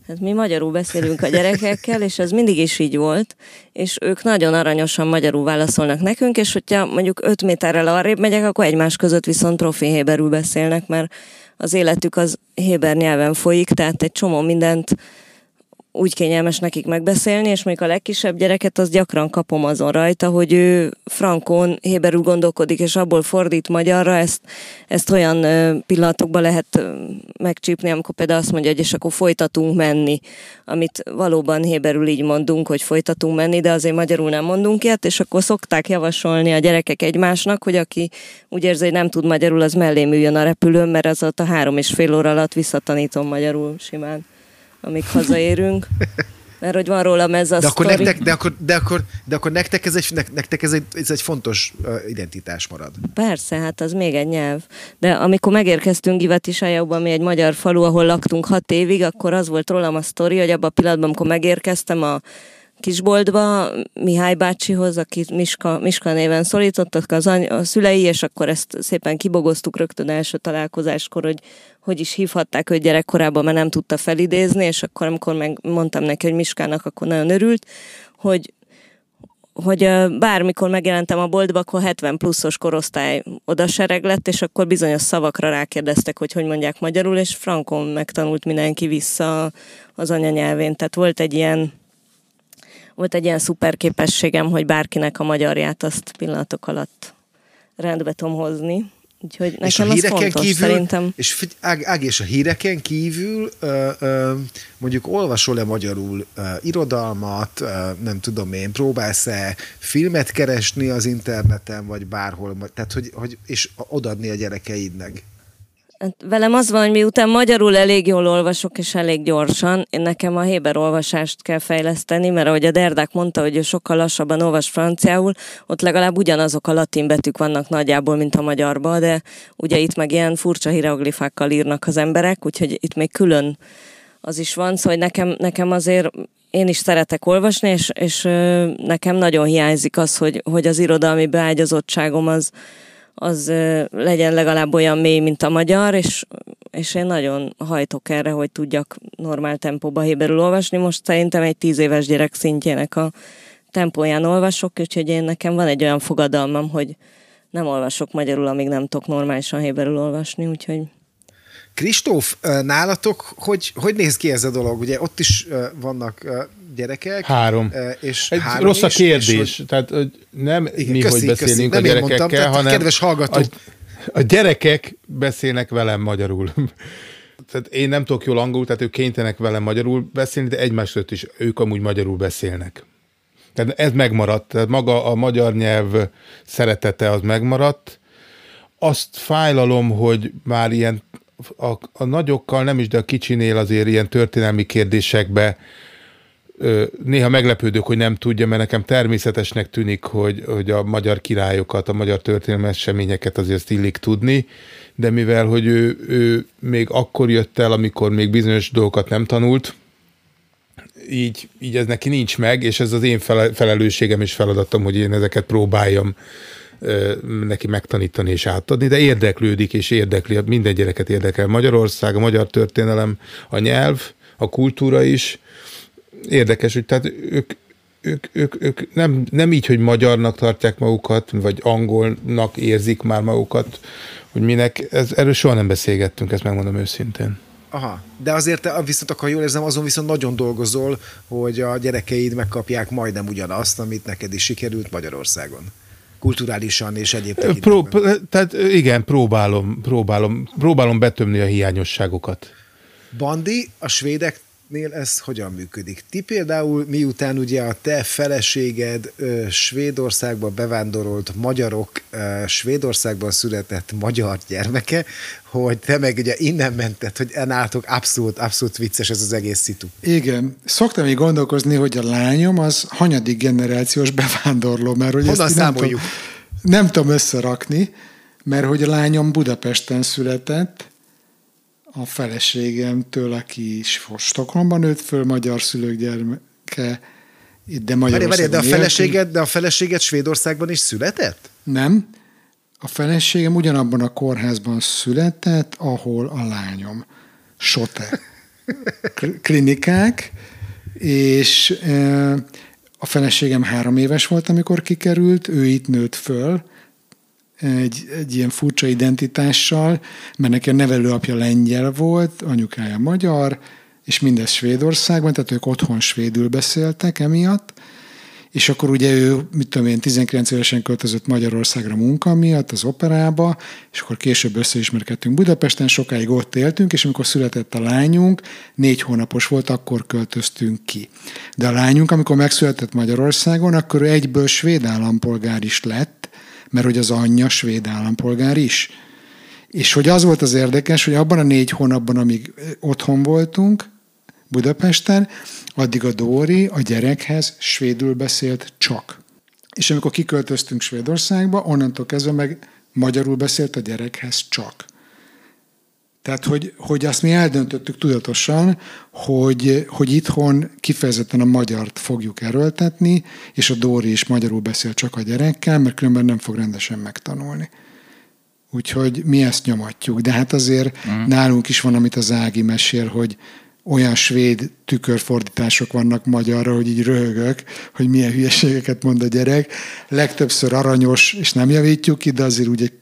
Hát mi magyarul beszélünk a gyerekekkel, és ez mindig is így volt, és ők nagyon aranyosan magyarul válaszolnak nekünk, és hogyha mondjuk 5 méterrel arrébb megyek, akkor egymás között viszont profi héberül beszélnek, mert az életük az héber nyelven folyik, tehát egy csomó mindent úgy kényelmes nekik megbeszélni, és mondjuk a legkisebb gyereket az gyakran kapom azon rajta, hogy ő frankon, héberül gondolkodik, és abból fordít magyarra, ezt, ezt olyan pillanatokban lehet megcsípni, amikor például azt mondja, hogy és akkor folytatunk menni, amit valóban héberül így mondunk, hogy folytatunk menni, de azért magyarul nem mondunk ilyet, és akkor szokták javasolni a gyerekek egymásnak, hogy aki úgy érzi, hogy nem tud magyarul, az mellé üljön a repülőn, mert az ott a három és fél óra alatt visszatanítom magyarul simán amíg hazaérünk. Mert hogy van rólam ez a de akkor, nektek, de, akkor, de, akkor, de akkor nektek ez egy, nektek ez egy, ez egy fontos identitás marad. Persze, hát az még egy nyelv. De amikor megérkeztünk Ivatisájába, ami egy magyar falu, ahol laktunk hat évig, akkor az volt rólam a sztori, hogy abban a pillanatban, amikor megérkeztem a kisboltba Mihály bácsihoz, akit Miska, Miska néven szólítottak az any, a szülei, és akkor ezt szépen kibogoztuk rögtön első találkozáskor, hogy hogy is hívhatták őt gyerekkorában, mert nem tudta felidézni, és akkor amikor megmondtam neki, hogy Miskának, akkor nagyon örült, hogy hogy bármikor megjelentem a boltba, akkor 70 pluszos korosztály oda sereg lett, és akkor bizonyos szavakra rákérdeztek, hogy hogy mondják magyarul, és frankon megtanult mindenki vissza az anyanyelvén. Tehát volt egy ilyen volt egy ilyen szuper képességem, hogy bárkinek a magyarját azt pillanatok alatt rendbe tudom hozni. Úgyhogy nekem és a híreken fontos, kívül, szerintem. És Ág, és a híreken kívül ö, ö, mondjuk olvasol-e magyarul ö, irodalmat, ö, nem tudom én, próbálsz-e filmet keresni az interneten, vagy bárhol, tehát hogy, hogy és odaadni a gyerekeidnek? Hát velem az van, hogy miután magyarul elég jól olvasok, és elég gyorsan, én nekem a Héber olvasást kell fejleszteni, mert ahogy a Derdák mondta, hogy ő sokkal lassabban olvas franciául, ott legalább ugyanazok a latin betűk vannak nagyjából, mint a magyarban, de ugye itt meg ilyen furcsa hieroglifákkal írnak az emberek, úgyhogy itt még külön az is van, szóval nekem, nekem azért én is szeretek olvasni, és, és nekem nagyon hiányzik az, hogy, hogy az irodalmi beágyazottságom az, az legyen legalább olyan mély, mint a magyar, és, és én nagyon hajtok erre, hogy tudjak normál tempóba héberül olvasni. Most szerintem egy tíz éves gyerek szintjének a tempóján olvasok, úgyhogy én nekem van egy olyan fogadalmam, hogy nem olvasok magyarul, amíg nem tudok normálisan héberül olvasni, úgyhogy Kristóf, nálatok hogy, hogy néz ki ez a dolog? Ugye ott is vannak gyerekek. Három. És Egy három rossz a kérdés. És, hogy... Tehát hogy nem igen, mi, köszi, hogy beszélünk köszi. a gyerekekkel, mondtam, hanem kedves hallgatók. A, a gyerekek beszélnek velem magyarul. *laughs* tehát én nem tudok jól angolul, tehát ők kénytelenek velem magyarul beszélni, de egymás között is ők amúgy magyarul beszélnek. Tehát ez megmaradt, tehát maga a magyar nyelv szeretete az megmaradt. Azt fájlalom, hogy már ilyen a, a nagyokkal nem is, de a kicsinél azért ilyen történelmi kérdésekbe néha meglepődök, hogy nem tudja, mert nekem természetesnek tűnik, hogy, hogy a magyar királyokat, a magyar történelmi eseményeket azért illik tudni, de mivel, hogy ő, ő még akkor jött el, amikor még bizonyos dolgokat nem tanult, így, így ez neki nincs meg, és ez az én felelősségem és feladatom, hogy én ezeket próbáljam neki megtanítani és átadni, de érdeklődik és érdekli, minden gyereket érdekel Magyarország, a magyar történelem, a nyelv, a kultúra is. Érdekes, hogy tehát ők, ők, ők, ők nem, nem így, hogy magyarnak tartják magukat, vagy angolnak érzik már magukat, hogy minek, ez, erről soha nem beszélgettünk, ezt megmondom őszintén. Aha, de azért te viszont, akkor jól érzem, azon viszont nagyon dolgozol, hogy a gyerekeid megkapják majdnem ugyanazt, amit neked is sikerült Magyarországon. Kulturálisan és egyéb Pró- Tehát igen, próbálom, próbálom, próbálom betömni a hiányosságokat. Bandi, a svédek nél ez hogyan működik? Ti például, miután ugye a te feleséged Svédországba bevándorolt magyarok, Svédországban született magyar gyermeke, hogy te meg ugye innen mented, hogy enáltok abszolút, abszolút vicces ez az egész szitu. Igen. Szoktam így gondolkozni, hogy a lányom az hanyadik generációs bevándorló, mert hogy Honnan ezt számoljuk? Nem tudom, nem tudom összerakni, mert hogy a lányom Budapesten született, a feleségemtől, aki Stockholmban nőtt föl, magyar szülők gyermeke, de Magyarországon Várj, de a feleséged, de a feleséged Svédországban is született? Nem. A feleségem ugyanabban a kórházban született, ahol a lányom. Sote. Klinikák, és a feleségem három éves volt, amikor kikerült, ő itt nőtt föl, egy, egy ilyen furcsa identitással, mert neki a nevelőapja lengyel volt, anyukája magyar, és mindez Svédországban, tehát ők otthon svédül beszéltek emiatt, és akkor ugye ő, mit tudom én, 19 évesen költözött Magyarországra munka miatt, az operába, és akkor később összeismerkedtünk Budapesten, sokáig ott éltünk, és amikor született a lányunk, négy hónapos volt, akkor költöztünk ki. De a lányunk, amikor megszületett Magyarországon, akkor egyből svéd állampolgár is lett, mert hogy az anyja svéd állampolgár is. És hogy az volt az érdekes, hogy abban a négy hónapban, amíg otthon voltunk, Budapesten, addig a Dóri a gyerekhez svédül beszélt csak. És amikor kiköltöztünk Svédországba, onnantól kezdve meg magyarul beszélt a gyerekhez csak. Tehát, hogy, hogy azt mi eldöntöttük tudatosan, hogy, hogy itthon kifejezetten a magyart fogjuk erőltetni, és a Dóri is magyarul beszél csak a gyerekkel, mert különben nem fog rendesen megtanulni. Úgyhogy mi ezt nyomatjuk. De hát azért uh-huh. nálunk is van, amit az Ági mesél, hogy olyan svéd tükörfordítások vannak magyarra, hogy így röhögök, hogy milyen hülyeségeket mond a gyerek. Legtöbbször aranyos, és nem javítjuk ki, de azért úgy egy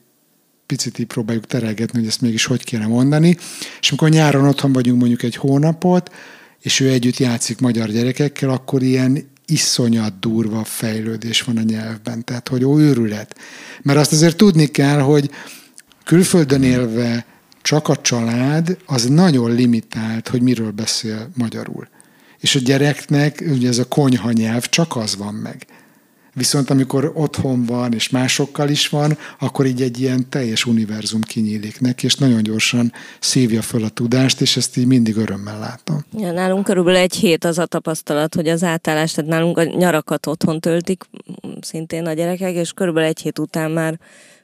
picit így próbáljuk terelgetni, hogy ezt mégis hogy kéne mondani. És amikor nyáron otthon vagyunk mondjuk egy hónapot, és ő együtt játszik magyar gyerekekkel, akkor ilyen iszonyat durva fejlődés van a nyelvben. Tehát, hogy ó, őrület. Mert azt azért tudni kell, hogy külföldön élve csak a család, az nagyon limitált, hogy miről beszél magyarul. És a gyereknek, ugye ez a konyha nyelv, csak az van meg. Viszont amikor otthon van, és másokkal is van, akkor így egy ilyen teljes univerzum kinyílik neki, és nagyon gyorsan szívja föl a tudást, és ezt így mindig örömmel látom. Ja, nálunk körülbelül egy hét az a tapasztalat, hogy az átállás, tehát nálunk a nyarakat otthon töltik, szintén a gyerekek, és körülbelül egy hét után már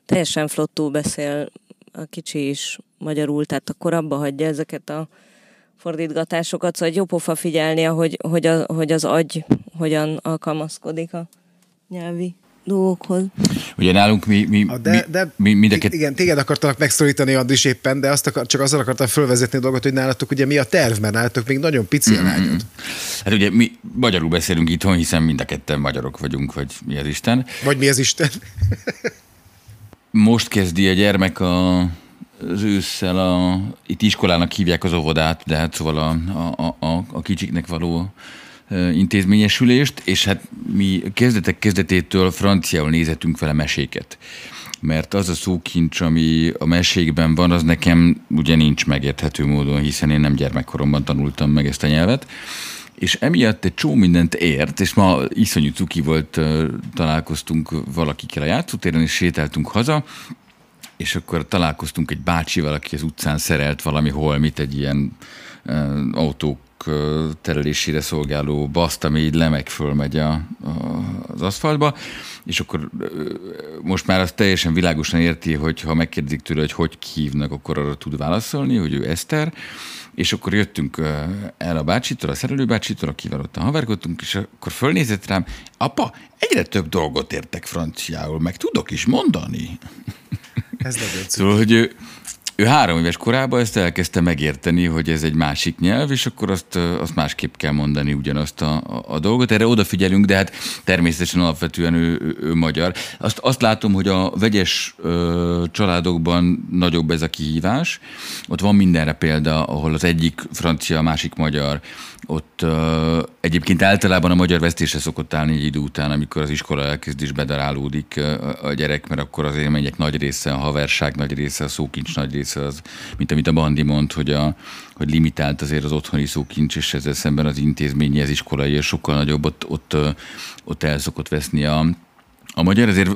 teljesen flottul beszél a kicsi is magyarul, tehát akkor abba hagyja ezeket a fordítgatásokat, szóval jó pofa figyelni, hogy, hogy, a, hogy az agy hogyan alkalmazkodik a nyelvi dolgokhoz. Ugye nálunk mi, mi, de, de mi, mindeket... Igen, téged akartalak megszólítani Andris éppen, de azt akar, csak azzal akartam fölvezetni a dolgot, hogy nálatok ugye mi a terv, mert nálatok még nagyon pici a mm-hmm. lányod. Hát ugye mi magyarul beszélünk itthon, hiszen mind a ketten magyarok vagyunk, vagy mi az Isten. Vagy mi az Isten. Most kezdi a gyermek a, az ősszel, a, itt iskolának hívják az óvodát, de hát szóval a, a, a, a kicsiknek való intézményesülést, és hát mi kezdetek kezdetétől franciául nézetünk vele meséket. Mert az a szókincs, ami a mesékben van, az nekem ugye nincs megérthető módon, hiszen én nem gyermekkoromban tanultam meg ezt a nyelvet. És emiatt egy csó mindent ért, és ma iszonyú cuki volt, találkoztunk valakikkel a játszótéren, és sétáltunk haza, és akkor találkoztunk egy bácsival, aki az utcán szerelt valami holmit, egy ilyen autó autók terelésére szolgáló baszt, ami így lemek fölmegy a, a, az aszfaltba, és akkor most már az teljesen világosan érti, hogy ha megkérdezik tőle, hogy hogy hívnak, akkor arra tud válaszolni, hogy ő Eszter, és akkor jöttünk el a bácsitól, a szerelőbácsitól, akivel ott haverkodtunk, és akkor fölnézett rám, apa, egyre több dolgot értek franciául, meg tudok is mondani. Ez nagyon Szóval, hogy ő, ő három éves korában ezt elkezdte megérteni, hogy ez egy másik nyelv, és akkor azt, azt másképp kell mondani ugyanazt a, a, dolgot. Erre odafigyelünk, de hát természetesen alapvetően ő, ő, ő magyar. Azt, azt látom, hogy a vegyes ö, családokban nagyobb ez a kihívás. Ott van mindenre példa, ahol az egyik francia, a másik magyar, ott uh, egyébként általában a magyar vesztése szokott állni egy idő után, amikor az iskola elkezd is bedarálódik a, a gyerek, mert akkor az élmények nagy része, a haverság nagy része, a szókincs nagy része az, mint amit a Bandi mond, hogy, a, hogy limitált azért az otthoni szókincs, és ezzel szemben az intézményi, az iskolai, és sokkal nagyobb, ott, ott, ott el szokott veszni a, a magyar, ezért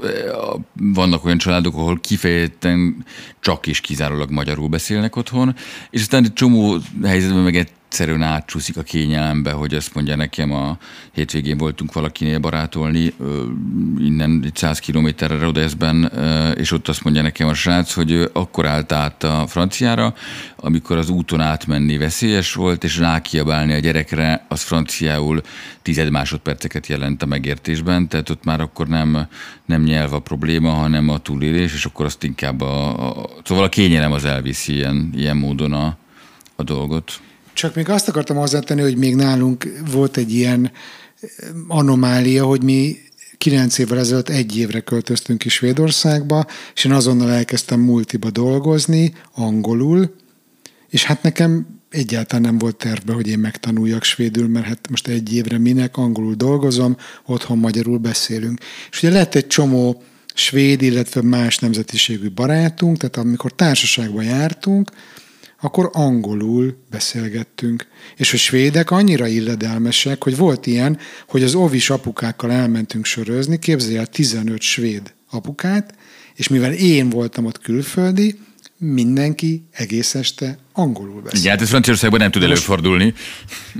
vannak olyan családok, ahol kifejezetten csak és kizárólag magyarul beszélnek otthon, és aztán egy csomó helyzetben meg egyszerűen átcsúszik a kényelembe, hogy azt mondja nekem a hétvégén voltunk valakinél barátolni, innen egy száz kilométerre Rodeszben, és ott azt mondja nekem a srác, hogy akkor állt át a franciára, amikor az úton átmenni veszélyes volt, és rákiabálni a gyerekre, az franciául tized másodperceket jelent a megértésben, tehát ott már akkor nem, nem nyelv a probléma, hanem a túlélés, és akkor azt inkább a, a szóval a kényelem az elviszi ilyen, ilyen módon a, a dolgot. Csak még azt akartam hozzátenni, hogy még nálunk volt egy ilyen eh, anomália, hogy mi kilenc évvel ezelőtt egy évre költöztünk ki Svédországba, és én azonnal elkezdtem multiba dolgozni, angolul, és hát nekem egyáltalán nem volt tervbe, hogy én megtanuljak svédül, mert hát most egy évre minek, angolul dolgozom, otthon magyarul beszélünk. És ugye lett egy csomó svéd, illetve más nemzetiségű barátunk, tehát amikor társaságban jártunk, akkor angolul beszélgettünk. És a svédek annyira illedelmesek, hogy volt ilyen, hogy az ovis apukákkal elmentünk sörözni, képzelj el 15 svéd apukát, és mivel én voltam ott külföldi, mindenki egész este angolul beszél. Igen, hát ez Franciaországban nem tud Most, előfordulni.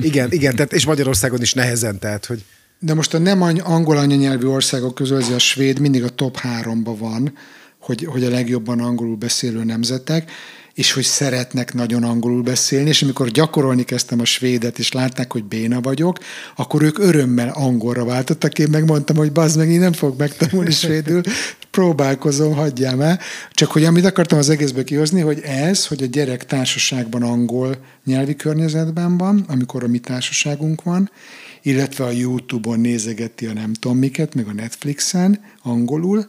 Igen, igen, tehát, és Magyarországon is nehezen, tehát, hogy... De most a nem angol anyanyelvű országok közül ez a svéd mindig a top háromba van, hogy, hogy a legjobban angolul beszélő nemzetek, és hogy szeretnek nagyon angolul beszélni, és amikor gyakorolni kezdtem a svédet, és látták, hogy béna vagyok, akkor ők örömmel angolra váltottak. Én megmondtam, hogy bazd meg, én nem fogok megtanulni *laughs* svédül, próbálkozom, hagyjám el. Csak hogy amit akartam az egészbe kihozni, hogy ez, hogy a gyerek társaságban angol nyelvi környezetben van, amikor a mi társaságunk van, illetve a YouTube-on nézegeti a nem tudom miket, meg a Netflixen angolul,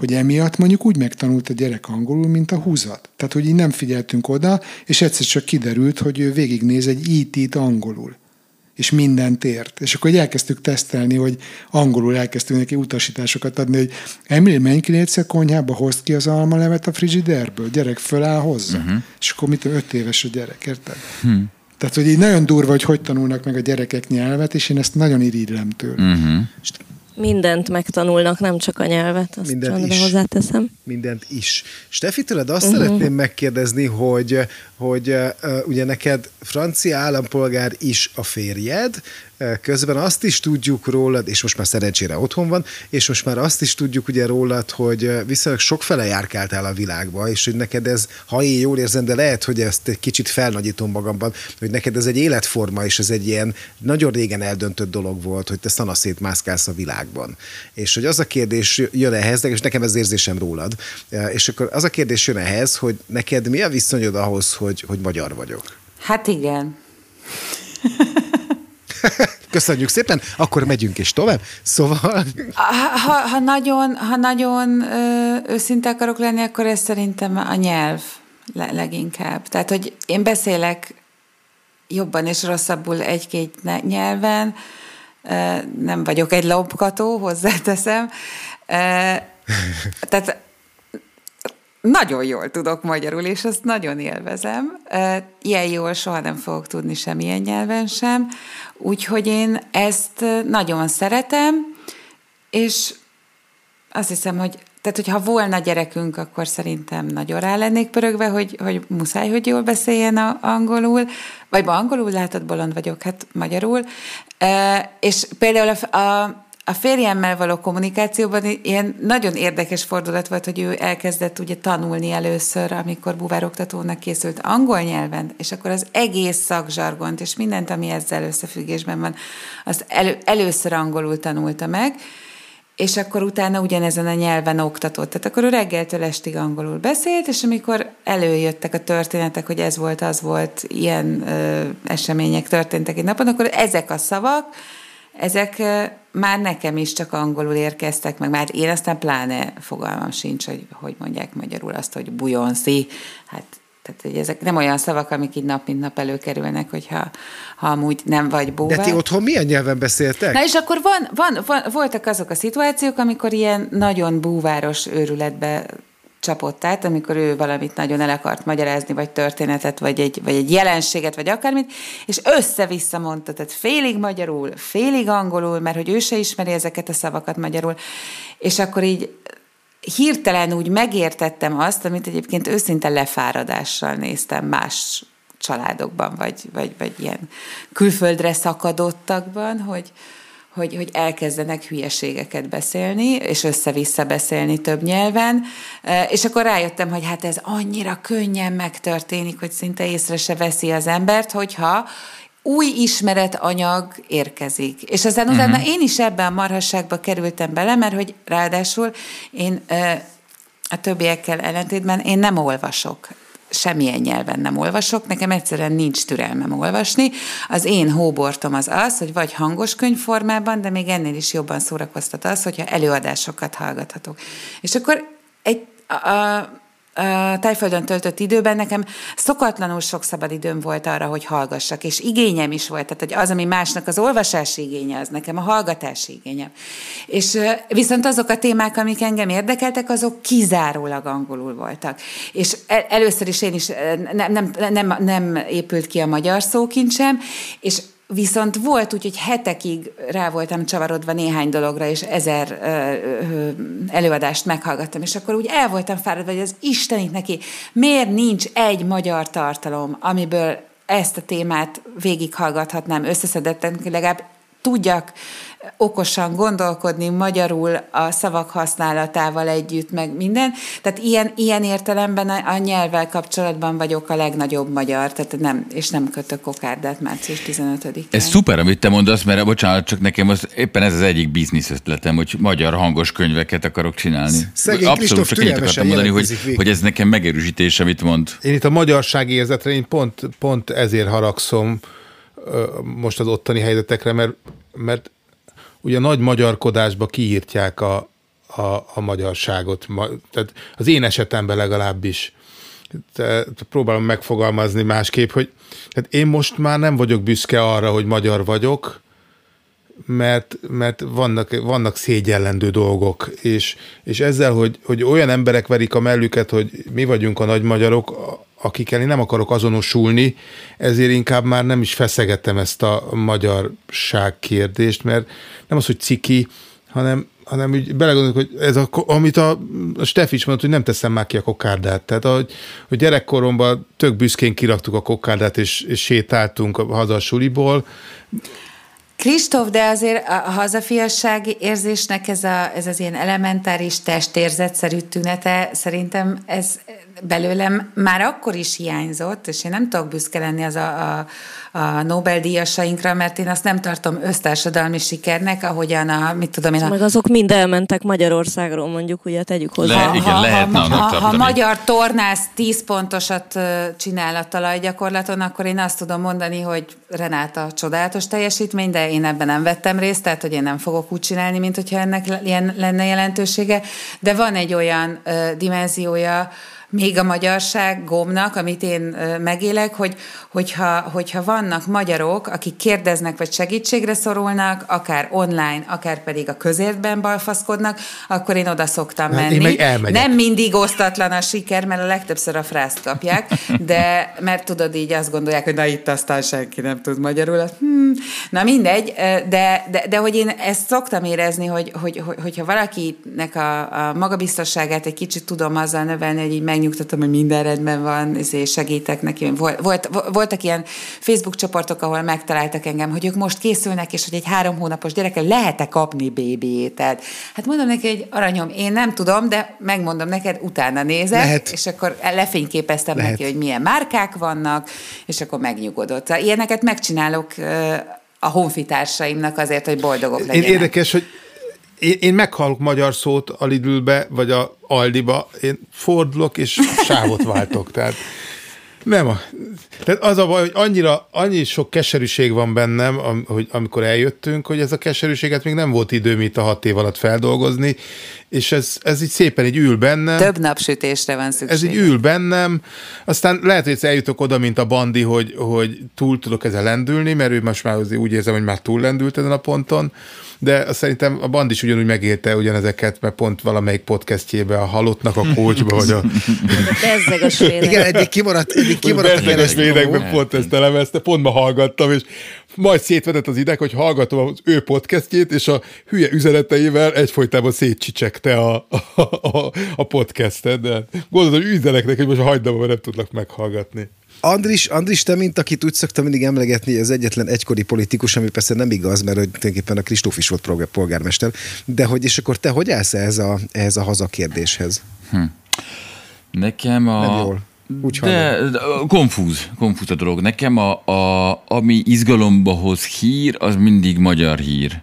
hogy emiatt mondjuk úgy megtanult a gyerek angolul, mint a húzat. Tehát, hogy így nem figyeltünk oda, és egyszer csak kiderült, hogy ő végignéz egy IT-t angolul és mindent ért. És akkor elkezdtük tesztelni, hogy angolul elkezdtünk neki utasításokat adni, hogy Emil, menj ki egyszer konyhába, hozd ki az almalevet a frigiderből, gyerek föláll hozzá. Uh-huh. És akkor mit öt éves a gyerek, érted? Hmm. Tehát, hogy így nagyon durva, hogy hogy tanulnak meg a gyerekek nyelvet, és én ezt nagyon irigylem tőle. Uh-huh mindent megtanulnak, nem csak a nyelvet, azt mindent is. hozzáteszem. Mindent is. Stefi, tőled azt uh-huh. szeretném megkérdezni, hogy, hogy uh, ugye neked francia állampolgár is a férjed, Közben azt is tudjuk rólad, és most már szerencsére otthon van, és most már azt is tudjuk ugye rólad, hogy viszonylag sokfele járkáltál a világba, és hogy neked ez, ha én jól érzem, de lehet, hogy ezt egy kicsit felnagyítom magamban, hogy neked ez egy életforma, és ez egy ilyen nagyon régen eldöntött dolog volt, hogy te szanaszét mászkálsz a világban. És hogy az a kérdés jön ehhez, és nekem ez érzésem rólad, és akkor az a kérdés jön ehhez, hogy neked mi a viszonyod ahhoz, hogy, hogy magyar vagyok? Hát igen. *laughs* *laughs* Köszönjük szépen, akkor megyünk is tovább. Szóval... Ha, ha, nagyon, ha nagyon őszinte akarok lenni, akkor ez szerintem a nyelv leginkább. Tehát, hogy én beszélek jobban és rosszabbul egy-két nyelven, nem vagyok egy lopkató, hozzáteszem. Tehát nagyon jól tudok magyarul, és azt nagyon élvezem. Ilyen jól soha nem fogok tudni semmilyen nyelven sem, úgyhogy én ezt nagyon szeretem, és azt hiszem, hogy tehát, hogyha volna gyerekünk, akkor szerintem nagyon rá lennék pörögve, hogy, hogy muszáj, hogy jól beszéljen a, angolul, vagy angolul látod, bolond vagyok, hát magyarul. E, és például a, a, a férjemmel való kommunikációban ilyen nagyon érdekes fordulat volt, hogy ő elkezdett ugye tanulni először, amikor buvároktatónak készült angol nyelven, és akkor az egész szakzsargont, és mindent, ami ezzel összefüggésben van, azt elő, először angolul tanulta meg, és akkor utána ugyanezen a nyelven oktatott. Tehát akkor ő reggeltől estig angolul beszélt, és amikor előjöttek a történetek, hogy ez volt, az volt, ilyen ö, események történtek egy napon, akkor ezek a szavak, ezek már nekem is csak angolul érkeztek, meg már én aztán pláne fogalmam sincs, hogy hogy mondják magyarul azt, hogy bujonszi. Hát tehát, hogy ezek nem olyan szavak, amik így nap mint nap előkerülnek, hogyha ha amúgy nem vagy búvár. De ti otthon milyen nyelven beszéltek? Na és akkor van, van, van, voltak azok a szituációk, amikor ilyen nagyon búváros őrületbe csapott át, amikor ő valamit nagyon el akart magyarázni, vagy történetet, vagy egy, vagy egy jelenséget, vagy akármit, és össze-vissza mondta, tehát félig magyarul, félig angolul, mert hogy ő se ismeri ezeket a szavakat magyarul, és akkor így hirtelen úgy megértettem azt, amit egyébként őszinte lefáradással néztem más családokban, vagy, vagy, vagy ilyen külföldre szakadottakban, hogy, hogy, hogy elkezdenek hülyeségeket beszélni, és össze-vissza beszélni több nyelven, e, és akkor rájöttem, hogy hát ez annyira könnyen megtörténik, hogy szinte észre se veszi az embert, hogyha új ismeretanyag érkezik. És aztán uh-huh. utána én is ebben a marhasságba kerültem bele, mert hogy ráadásul én a többiekkel ellentétben én nem olvasok semmilyen nyelven nem olvasok, nekem egyszerűen nincs türelmem olvasni. Az én hóbortom az az, hogy vagy hangos könyvformában, de még ennél is jobban szórakoztat az, hogyha előadásokat hallgathatok. És akkor egy, a, a, Tájföldön töltött időben nekem szokatlanul sok szabad időm volt arra, hogy hallgassak, és igényem is volt, tehát az, ami másnak az olvasási igénye, az nekem a hallgatási igényem. És viszont azok a témák, amik engem érdekeltek, azok kizárólag angolul voltak. És először is én is nem, nem, nem, nem épült ki a magyar szókincsem, és Viszont volt úgy, hogy hetekig rá voltam csavarodva néhány dologra, és ezer előadást meghallgattam, és akkor úgy el voltam fáradva, hogy az Istenit neki, miért nincs egy magyar tartalom, amiből ezt a témát végighallgathatnám összeszedetten, legalább tudjak okosan gondolkodni magyarul a szavak használatával együtt, meg minden. Tehát ilyen, ilyen értelemben a, a nyelvvel kapcsolatban vagyok a legnagyobb magyar, tehát nem, és nem kötök kokárdát március 15-én. Ez szuper, amit te mondasz, mert bocsánat, csak nekem az, éppen ez az egyik biznisz ötletem, hogy magyar hangos könyveket akarok csinálni. Szegény Abszolút csak ennyit akartam mondani, hogy, hogy ez nekem megerősítés, amit mond. Én itt a magyarság érzetre, én pont, pont ezért haragszom most az ottani helyzetekre, mert, mert ugye nagy magyarkodásba kiírtják a, a, a magyarságot. Tehát az én esetemben legalábbis te, próbálom megfogalmazni másképp, hogy tehát én most már nem vagyok büszke arra, hogy magyar vagyok, mert, mert vannak, vannak szégyellendő dolgok, és, és ezzel, hogy, hogy olyan emberek verik a mellüket, hogy mi vagyunk a nagy magyarok, akikkel én nem akarok azonosulni, ezért inkább már nem is feszegettem ezt a magyarság kérdést, mert nem az, hogy ciki, hanem, hanem úgy belegondolok, hogy ez a, amit a, a Steff is mondott, hogy nem teszem már ki a kokárdát. Tehát, ahogy, hogy gyerekkoromban tök büszkén kiraktuk a kokárdát, és, és sétáltunk haza a suliból, Kristóf, de azért a hazafiasság érzésnek ez, a, ez az ilyen elementáris testérzetszerű tünete, szerintem ez belőlem már akkor is hiányzott, és én nem tudok büszke lenni az a, a, a Nobel-díjasainkra, mert én azt nem tartom össztársadalmi sikernek, ahogyan a, mit tudom én... A... Meg azok mind elmentek Magyarországról, mondjuk, ugye tegyük hozzá. Le, igen, ha, lehetne ha, ha, ha magyar tornász 10 pontosat csinál a talajgyakorlaton, akkor én azt tudom mondani, hogy Renáta csodálatos teljesítmény, de én ebben nem vettem részt, tehát hogy én nem fogok úgy csinálni, mint hogyha ennek ilyen lenne jelentősége. De van egy olyan uh, dimenziója, még a magyarságomnak, amit én megélek, hogy, hogyha, hogyha vannak magyarok, akik kérdeznek vagy segítségre szorulnak, akár online, akár pedig a közértben balfaszkodnak, akkor én oda szoktam Hát menni. meg. Nem mindig osztatlan a siker, mert a legtöbbször a frászt kapják, de mert tudod így azt gondolják, hogy na itt aztán senki nem tud magyarul. Hmm, na mindegy, de, de, de hogy én ezt szoktam érezni, hogy, hogy, hogy hogyha valakinek a, a magabiztosságát egy kicsit tudom azzal növelni, hogy így megnyugtatom, hogy minden rendben van, és segítek neki. Volt, volt, voltak ilyen Facebook csoportok, ahol megtaláltak engem, hogy ők most készülnek, és hogy egy három hónapos gyerekkel lehet-e kapni bébi ételt. Hát mondom neki, hogy aranyom, én nem tudom, de megmondom neked, utána nézek, Lehet. és akkor lefényképeztem Lehet. neki, hogy milyen márkák vannak, és akkor megnyugodott. Szóval Ilyeneket megcsinálok a honfitársaimnak azért, hogy boldogok Én legyenek. érdekes, hogy én, én meghallok magyar szót a Lidlbe, vagy a Aldiba, én fordulok és sávot váltok. Tehát nem a, tehát az a baj, hogy annyira, annyi sok keserűség van bennem, am, hogy amikor eljöttünk, hogy ez a keserűséget még nem volt időm itt a hat év alatt feldolgozni, és ez, ez így szépen így ül bennem. Több napsütésre van szükség. Ez így ül bennem, aztán lehet, hogy eljutok oda, mint a Bandi, hogy, hogy túl tudok ezzel lendülni, mert ő most már úgy érzem, hogy már túl lendült ezen a ponton, de azt szerintem a Bandi is ugyanúgy megélte ugyanezeket, mert pont valamelyik podcastjébe a halottnak a kócsba, vagy a Bezzeg a svédek. Igen, eddig kimaradt, eddig kimaradt a Bezleges keresztül. védekben pont ezt elemezte, pont ma hallgattam, és majd szétvetett az ideg, hogy hallgatom az ő podcastjét, és a hülye üzeneteivel egyfolytában szétcsicsekte a, a, a, a podcastet, de gondolod, hogy üzenek neki, hogy most hagyd abba, mert nem tudlak meghallgatni. Andris, Andris, te, mint akit úgy szoktam mindig emlegetni, az egyetlen egykori politikus, ami persze nem igaz, mert hogy tulajdonképpen a Kristóf is volt polgár- polgármester, de hogy és akkor te hogy állsz ehhez a, ehhez a hazakérdéshez? Nekem a... Nem jól. Úgy de, de konfúz, konfúz a dolog. Nekem a, a, ami izgalomba hoz hír, az mindig magyar hír.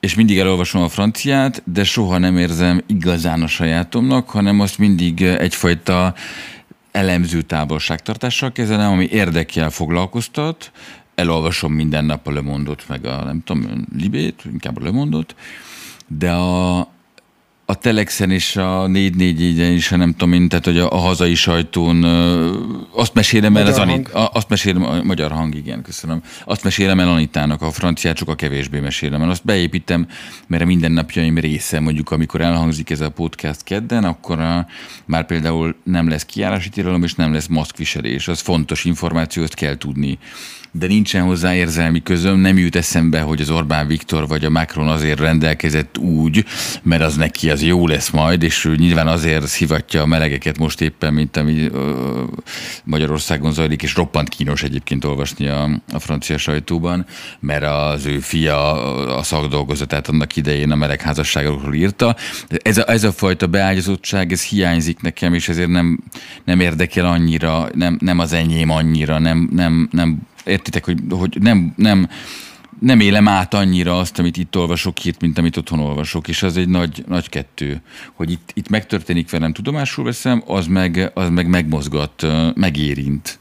És mindig elolvasom a franciát, de soha nem érzem igazán a sajátomnak, hanem azt mindig egyfajta elemző távolságtartással kezelem, ami érdekel, foglalkoztat. Elolvasom minden nap a Le Monde-ot, meg a nem tudom, Libét, inkább a Le Monde-ot, de a, a Telexen és a 444-en is, nem tudom én, tehát hogy a, a hazai sajtón azt mesélem el, Magyar az Ani, hang. a, azt mesélem, a magyar hang, igen, köszönöm. Azt mesélem el Anitának, a franciát csak a kevésbé mesélem el. Azt beépítem, mert a mindennapjaim része, mondjuk amikor elhangzik ez a podcast kedden, akkor a, már például nem lesz kiárási tilalom, és nem lesz maszkviselés. Az fontos információ, azt kell tudni de nincsen hozzá érzelmi közöm, nem jut eszembe, hogy az Orbán Viktor vagy a Macron azért rendelkezett úgy, mert az neki az jó lesz majd, és ő nyilván azért szivatja a melegeket most éppen, mint ami Magyarországon zajlik, és roppant kínos egyébként olvasni a, a francia sajtóban, mert az ő fia a szakdolgozatát annak idején a melegházasságokról írta. Ez a, ez a fajta beágyazottság, ez hiányzik nekem, és ezért nem, nem érdekel annyira, nem, nem az enyém annyira, nem, nem, nem értitek, hogy, hogy nem, nem, nem élem át annyira azt, amit itt olvasok hírt, mint amit otthon olvasok, és az egy nagy, nagy kettő, hogy itt, itt megtörténik velem, tudomásul veszem, az meg, az meg megmozgat, megérint.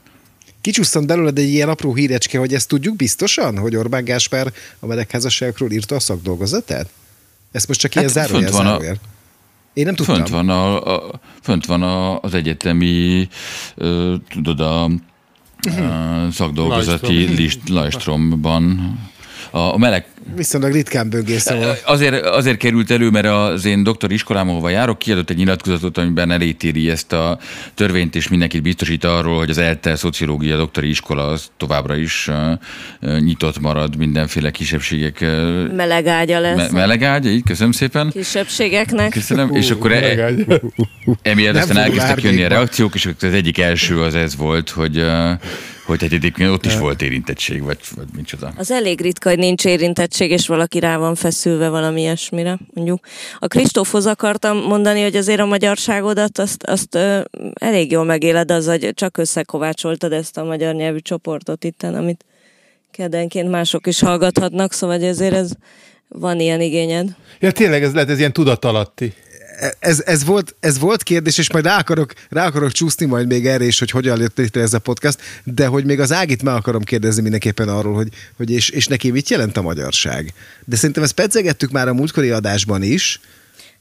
Kicsúsztam belőled egy ilyen apró hírecske, hogy ezt tudjuk biztosan, hogy Orbán Gáspár a melegházasságokról írta a szakdolgozatát? Ezt most csak ilyen Hát zárójel, van a-. Én nem tudtam. Fönt van, a, a, fönt van a, az egyetemi, ö, tudod, a szakdolgozati list, Lajstromban. A, meleg, Viszonylag ritkán böngész, szóval Azért, azért került elő, mert az én doktori iskolám, ahova járok, kiadott egy nyilatkozatot, amiben elítéri ezt a törvényt, és mindenkit biztosít arról, hogy az ELTE szociológia doktori iskola az továbbra is nyitott marad mindenféle kisebbségek uh, Meleg ágya lesz. me- melegágya, így köszönöm szépen. Kisebbségeknek. Köszönöm, és akkor e, emiatt aztán elkezdtek jönni a reakciók, és az egyik első az ez volt, hogy, uh, hogy hát egyébként ott is volt érintettség, vagy, vagy micsoda. Az elég ritka, hogy nincs érintettség, és valaki rá van feszülve valami ilyesmire, mondjuk. A Kristófhoz akartam mondani, hogy azért a magyarságodat azt, azt ö, elég jól megéled az, hogy csak összekovácsoltad ezt a magyar nyelvű csoportot itten, amit keddenként mások is hallgathatnak, szóval ezért ez van ilyen igényed. Ja, tényleg ez lehet, ez ilyen tudatalatti. Ez, ez, volt, ez volt kérdés, és majd rá akarok, rá akarok csúszni majd még erre is, hogy hogyan jött létre ez a podcast, de hogy még az Ágit meg akarom kérdezni mindenképpen arról, hogy, hogy és, és neki mit jelent a magyarság. De szerintem ezt pedzegettük már a múltkori adásban is,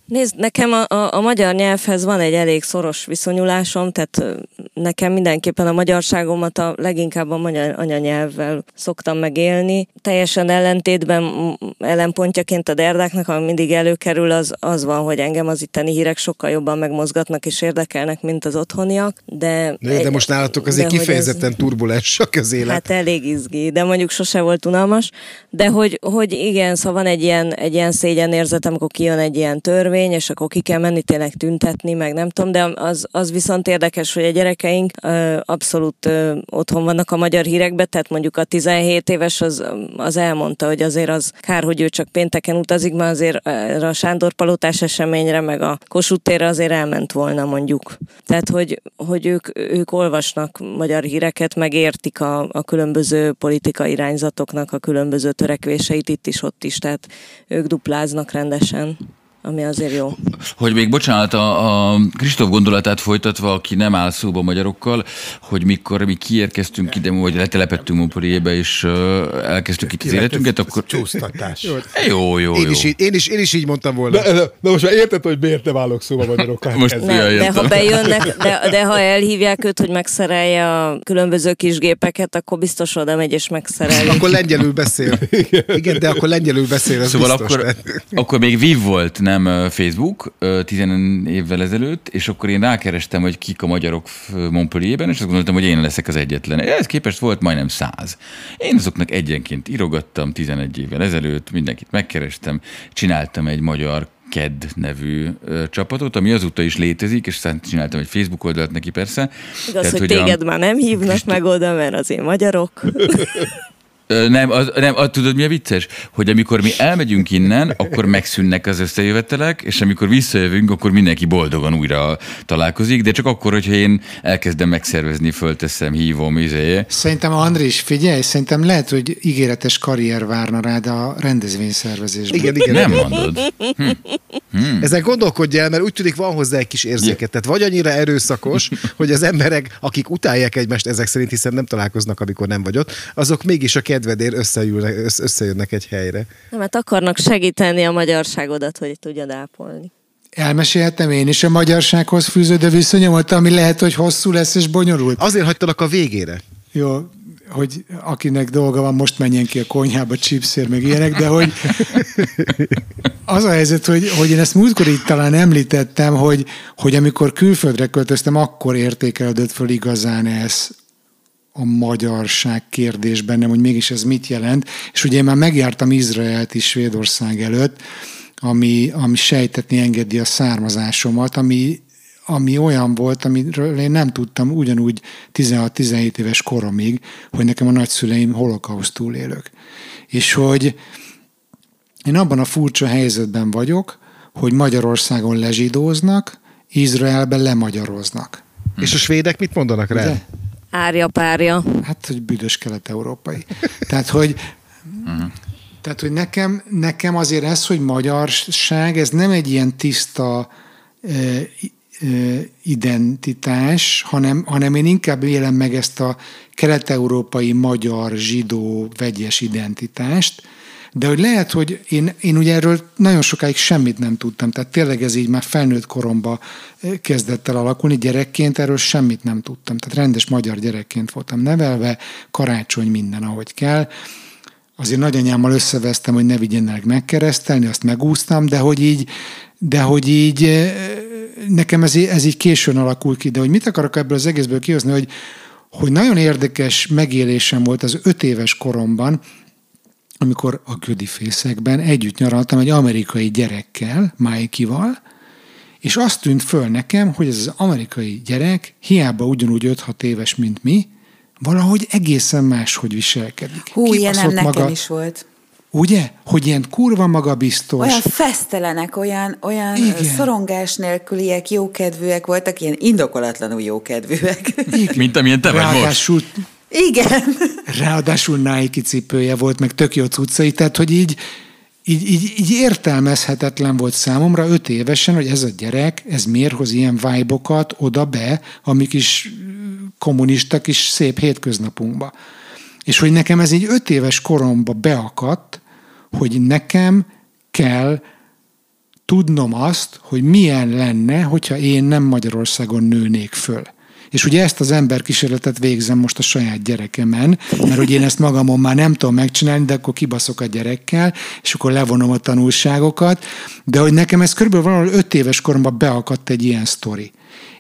Nézd, nekem a, a, a magyar nyelvhez van egy elég szoros viszonyulásom, tehát nekem mindenképpen a magyarságomat a leginkább a magyar anyanyelvvel szoktam megélni. Teljesen ellentétben, ellenpontjaként a derdáknak, ami mindig előkerül, az, az van, hogy engem az itteni hírek sokkal jobban megmozgatnak és érdekelnek, mint az otthoniak. De, de, de most nálatok azért kifejezetten ez, turbulensak az élet. Hát elég izgi, de mondjuk sose volt unalmas. De hogy, hogy igen, szóval van egy ilyen, egy ilyen szégyenérzet, amikor kijön egy ilyen törvény, törvény, és akkor ki kell menni tényleg tüntetni, meg nem tudom, de az, az viszont érdekes, hogy a gyerekeink ö, abszolút ö, otthon vannak a magyar hírekbe, tehát mondjuk a 17 éves az, az elmondta, hogy azért az kár, hogy ő csak pénteken utazik, mert azért a Sándor Palotás eseményre, meg a Kossuth térre azért elment volna mondjuk. Tehát, hogy, hogy ők, ők olvasnak magyar híreket, meg értik a, a különböző politikai irányzatoknak a különböző törekvéseit itt is, ott is, tehát ők dupláznak rendesen ami azért jó. Hogy még bocsánat, a, a Kristóf gondolatát folytatva, aki nem áll szóba magyarokkal, hogy mikor mi kiérkeztünk ide, vagy letelepettünk Montpellierbe, és uh, elkezdtük itt az életünket, akkor... Csúsztatás. jó, jó, jó. Én is, így, én, is, én is így mondtam volna. De, de, de most már érted, hogy miért nem állok szóba magyarokkal? most nem, de ha bejönnek, de, de ha elhívják őt, hogy megszerelje a különböző kis gépeket, akkor biztos oda megy és megszerelje. akkor lengyelül beszél. Igen, de akkor lengyelül beszél, az Szóval biztos. akkor, akkor még Viv volt, nem nem Facebook 10 évvel ezelőtt, és akkor én rákerestem, hogy kik a magyarok Montpellierben, és azt gondoltam, hogy én leszek az egyetlen. Ez képest volt majdnem száz. Én azoknak egyenként írogattam 11 évvel ezelőtt, mindenkit megkerestem, csináltam egy magyar KED nevű ö, csapatot, ami azóta is létezik, és csináltam egy Facebook oldalt neki persze. Igaz, Tehát, hogy, hogy téged a... már nem hívnak Christ... meg oda, mert azért magyarok. *laughs* Nem, az, nem az, tudod mi a vicces? Hogy amikor mi elmegyünk innen, akkor megszűnnek az összejövetelek, és amikor visszajövünk, akkor mindenki boldogan újra találkozik, de csak akkor, hogyha én elkezdem megszervezni, fölteszem, hívom, izé. Szerintem Andris, figyelj, szerintem lehet, hogy ígéretes karrier várna rád a rendezvényszervezésben. Igen, igen. Nem mondod. Hm. Hm. Ezen gondolkodj el, mert úgy tűnik van hozzá egy kis érzéket. Tehát vagy annyira erőszakos, hogy az emberek, akik utálják egymást ezek szerint, hiszen nem találkoznak, amikor nem vagy ott, azok mégis a kedvedért összeülnek, összejönnek egy helyre. Nem, mert akarnak segíteni a magyarságodat, hogy tudjad ápolni. Elmesélhetem én is a magyarsághoz fűződő viszonyomat, ami lehet, hogy hosszú lesz és bonyolult. Azért hagytalak a végére. Jó, hogy akinek dolga van, most menjen ki a konyhába chipsért, meg ilyenek, de hogy *laughs* az a helyzet, hogy, hogy én ezt múltkor itt talán említettem, hogy, hogy amikor külföldre költöztem, akkor értékelődött föl igazán ez a magyarság kérdés bennem, hogy mégis ez mit jelent. És ugye én már megjártam Izraelt is Svédország előtt, ami, ami sejtetni engedi a származásomat, ami, ami olyan volt, amiről én nem tudtam ugyanúgy 16-17 éves koromig, hogy nekem a nagyszüleim holokauszt túlélők. És hogy én abban a furcsa helyzetben vagyok, hogy Magyarországon lezsidóznak, Izraelben lemagyaroznak. És a svédek mit mondanak rá? De? Árja párja. Hát, hogy büdös kelet-európai. Tehát, hogy. Tehát, hogy nekem, nekem azért ez, hogy magyarság, ez nem egy ilyen tiszta e, e, identitás, hanem, hanem én inkább élem meg ezt a kelet-európai magyar zsidó vegyes identitást, de hogy lehet, hogy én, én ugye erről nagyon sokáig semmit nem tudtam, tehát tényleg ez így már felnőtt koromba kezdett el alakulni, gyerekként erről semmit nem tudtam, tehát rendes magyar gyerekként voltam nevelve, karácsony minden, ahogy kell, azért nagyanyámmal összevesztem, hogy ne vigyenek megkeresztelni, azt megúsztam, de hogy így, de hogy így nekem ez, ez így későn alakul ki, de hogy mit akarok ebből az egészből kihozni, hogy, hogy nagyon érdekes megélésem volt az öt éves koromban, amikor a Gödifészekben együtt nyaraltam egy amerikai gyerekkel, Mikey-val, és azt tűnt föl nekem, hogy ez az amerikai gyerek hiába ugyanúgy 5-6 éves, mint mi, valahogy egészen máshogy viselkedik. Hú, ilyen nem nekem maga... is volt. Ugye? Hogy ilyen kurva magabiztos. Olyan fesztelenek, olyan, olyan Igen. szorongás nélküliek, jókedvűek voltak, ilyen indokolatlanul jókedvűek. Igen. Mint amilyen te vagy most. Igen. Ráadásul Nike cipője volt, meg tök jó cuccai, tehát hogy így, így, így, így értelmezhetetlen volt számomra öt évesen, hogy ez a gyerek, ez miért hoz ilyen vibe oda be, amik is kommunista kis szép hétköznapunkba. És hogy nekem ez így öt éves koromba beakadt, hogy nekem kell tudnom azt, hogy milyen lenne, hogyha én nem Magyarországon nőnék föl. És ugye ezt az emberkísérletet végzem most a saját gyerekemen, mert hogy én ezt magamon már nem tudom megcsinálni, de akkor kibaszok a gyerekkel, és akkor levonom a tanulságokat. De hogy nekem ez körülbelül valahol öt éves koromban beakadt egy ilyen sztori.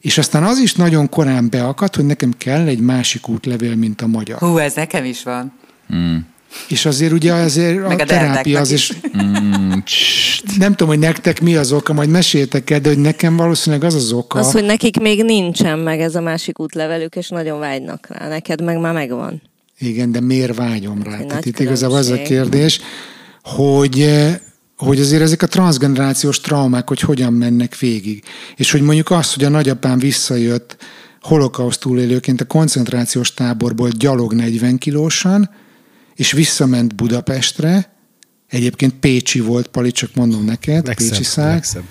És aztán az is nagyon korán beakadt, hogy nekem kell egy másik útlevél, mint a magyar. Hú, ez nekem is van. Hmm. És azért ugye azért a, a terápia az is. is... Nem tudom, hogy nektek mi az oka, majd meséltek el, de hogy nekem valószínűleg az az oka. Az, hogy nekik még nincsen meg ez a másik útlevelük, és nagyon vágynak rá. Neked meg már megvan. Igen, de miért vágyom rá? Tehát itt igazából az a különbség. kérdés, hogy, eh, hogy azért ezek a transgenerációs traumák, hogy hogyan mennek végig. És hogy mondjuk az, hogy a nagyapám visszajött holokauszt túlélőként a koncentrációs táborból gyalog 40 kilósan, és visszament Budapestre, egyébként Pécsi volt, Pali, csak mondom neked, Legszebb, Pécsi szág, legszebb.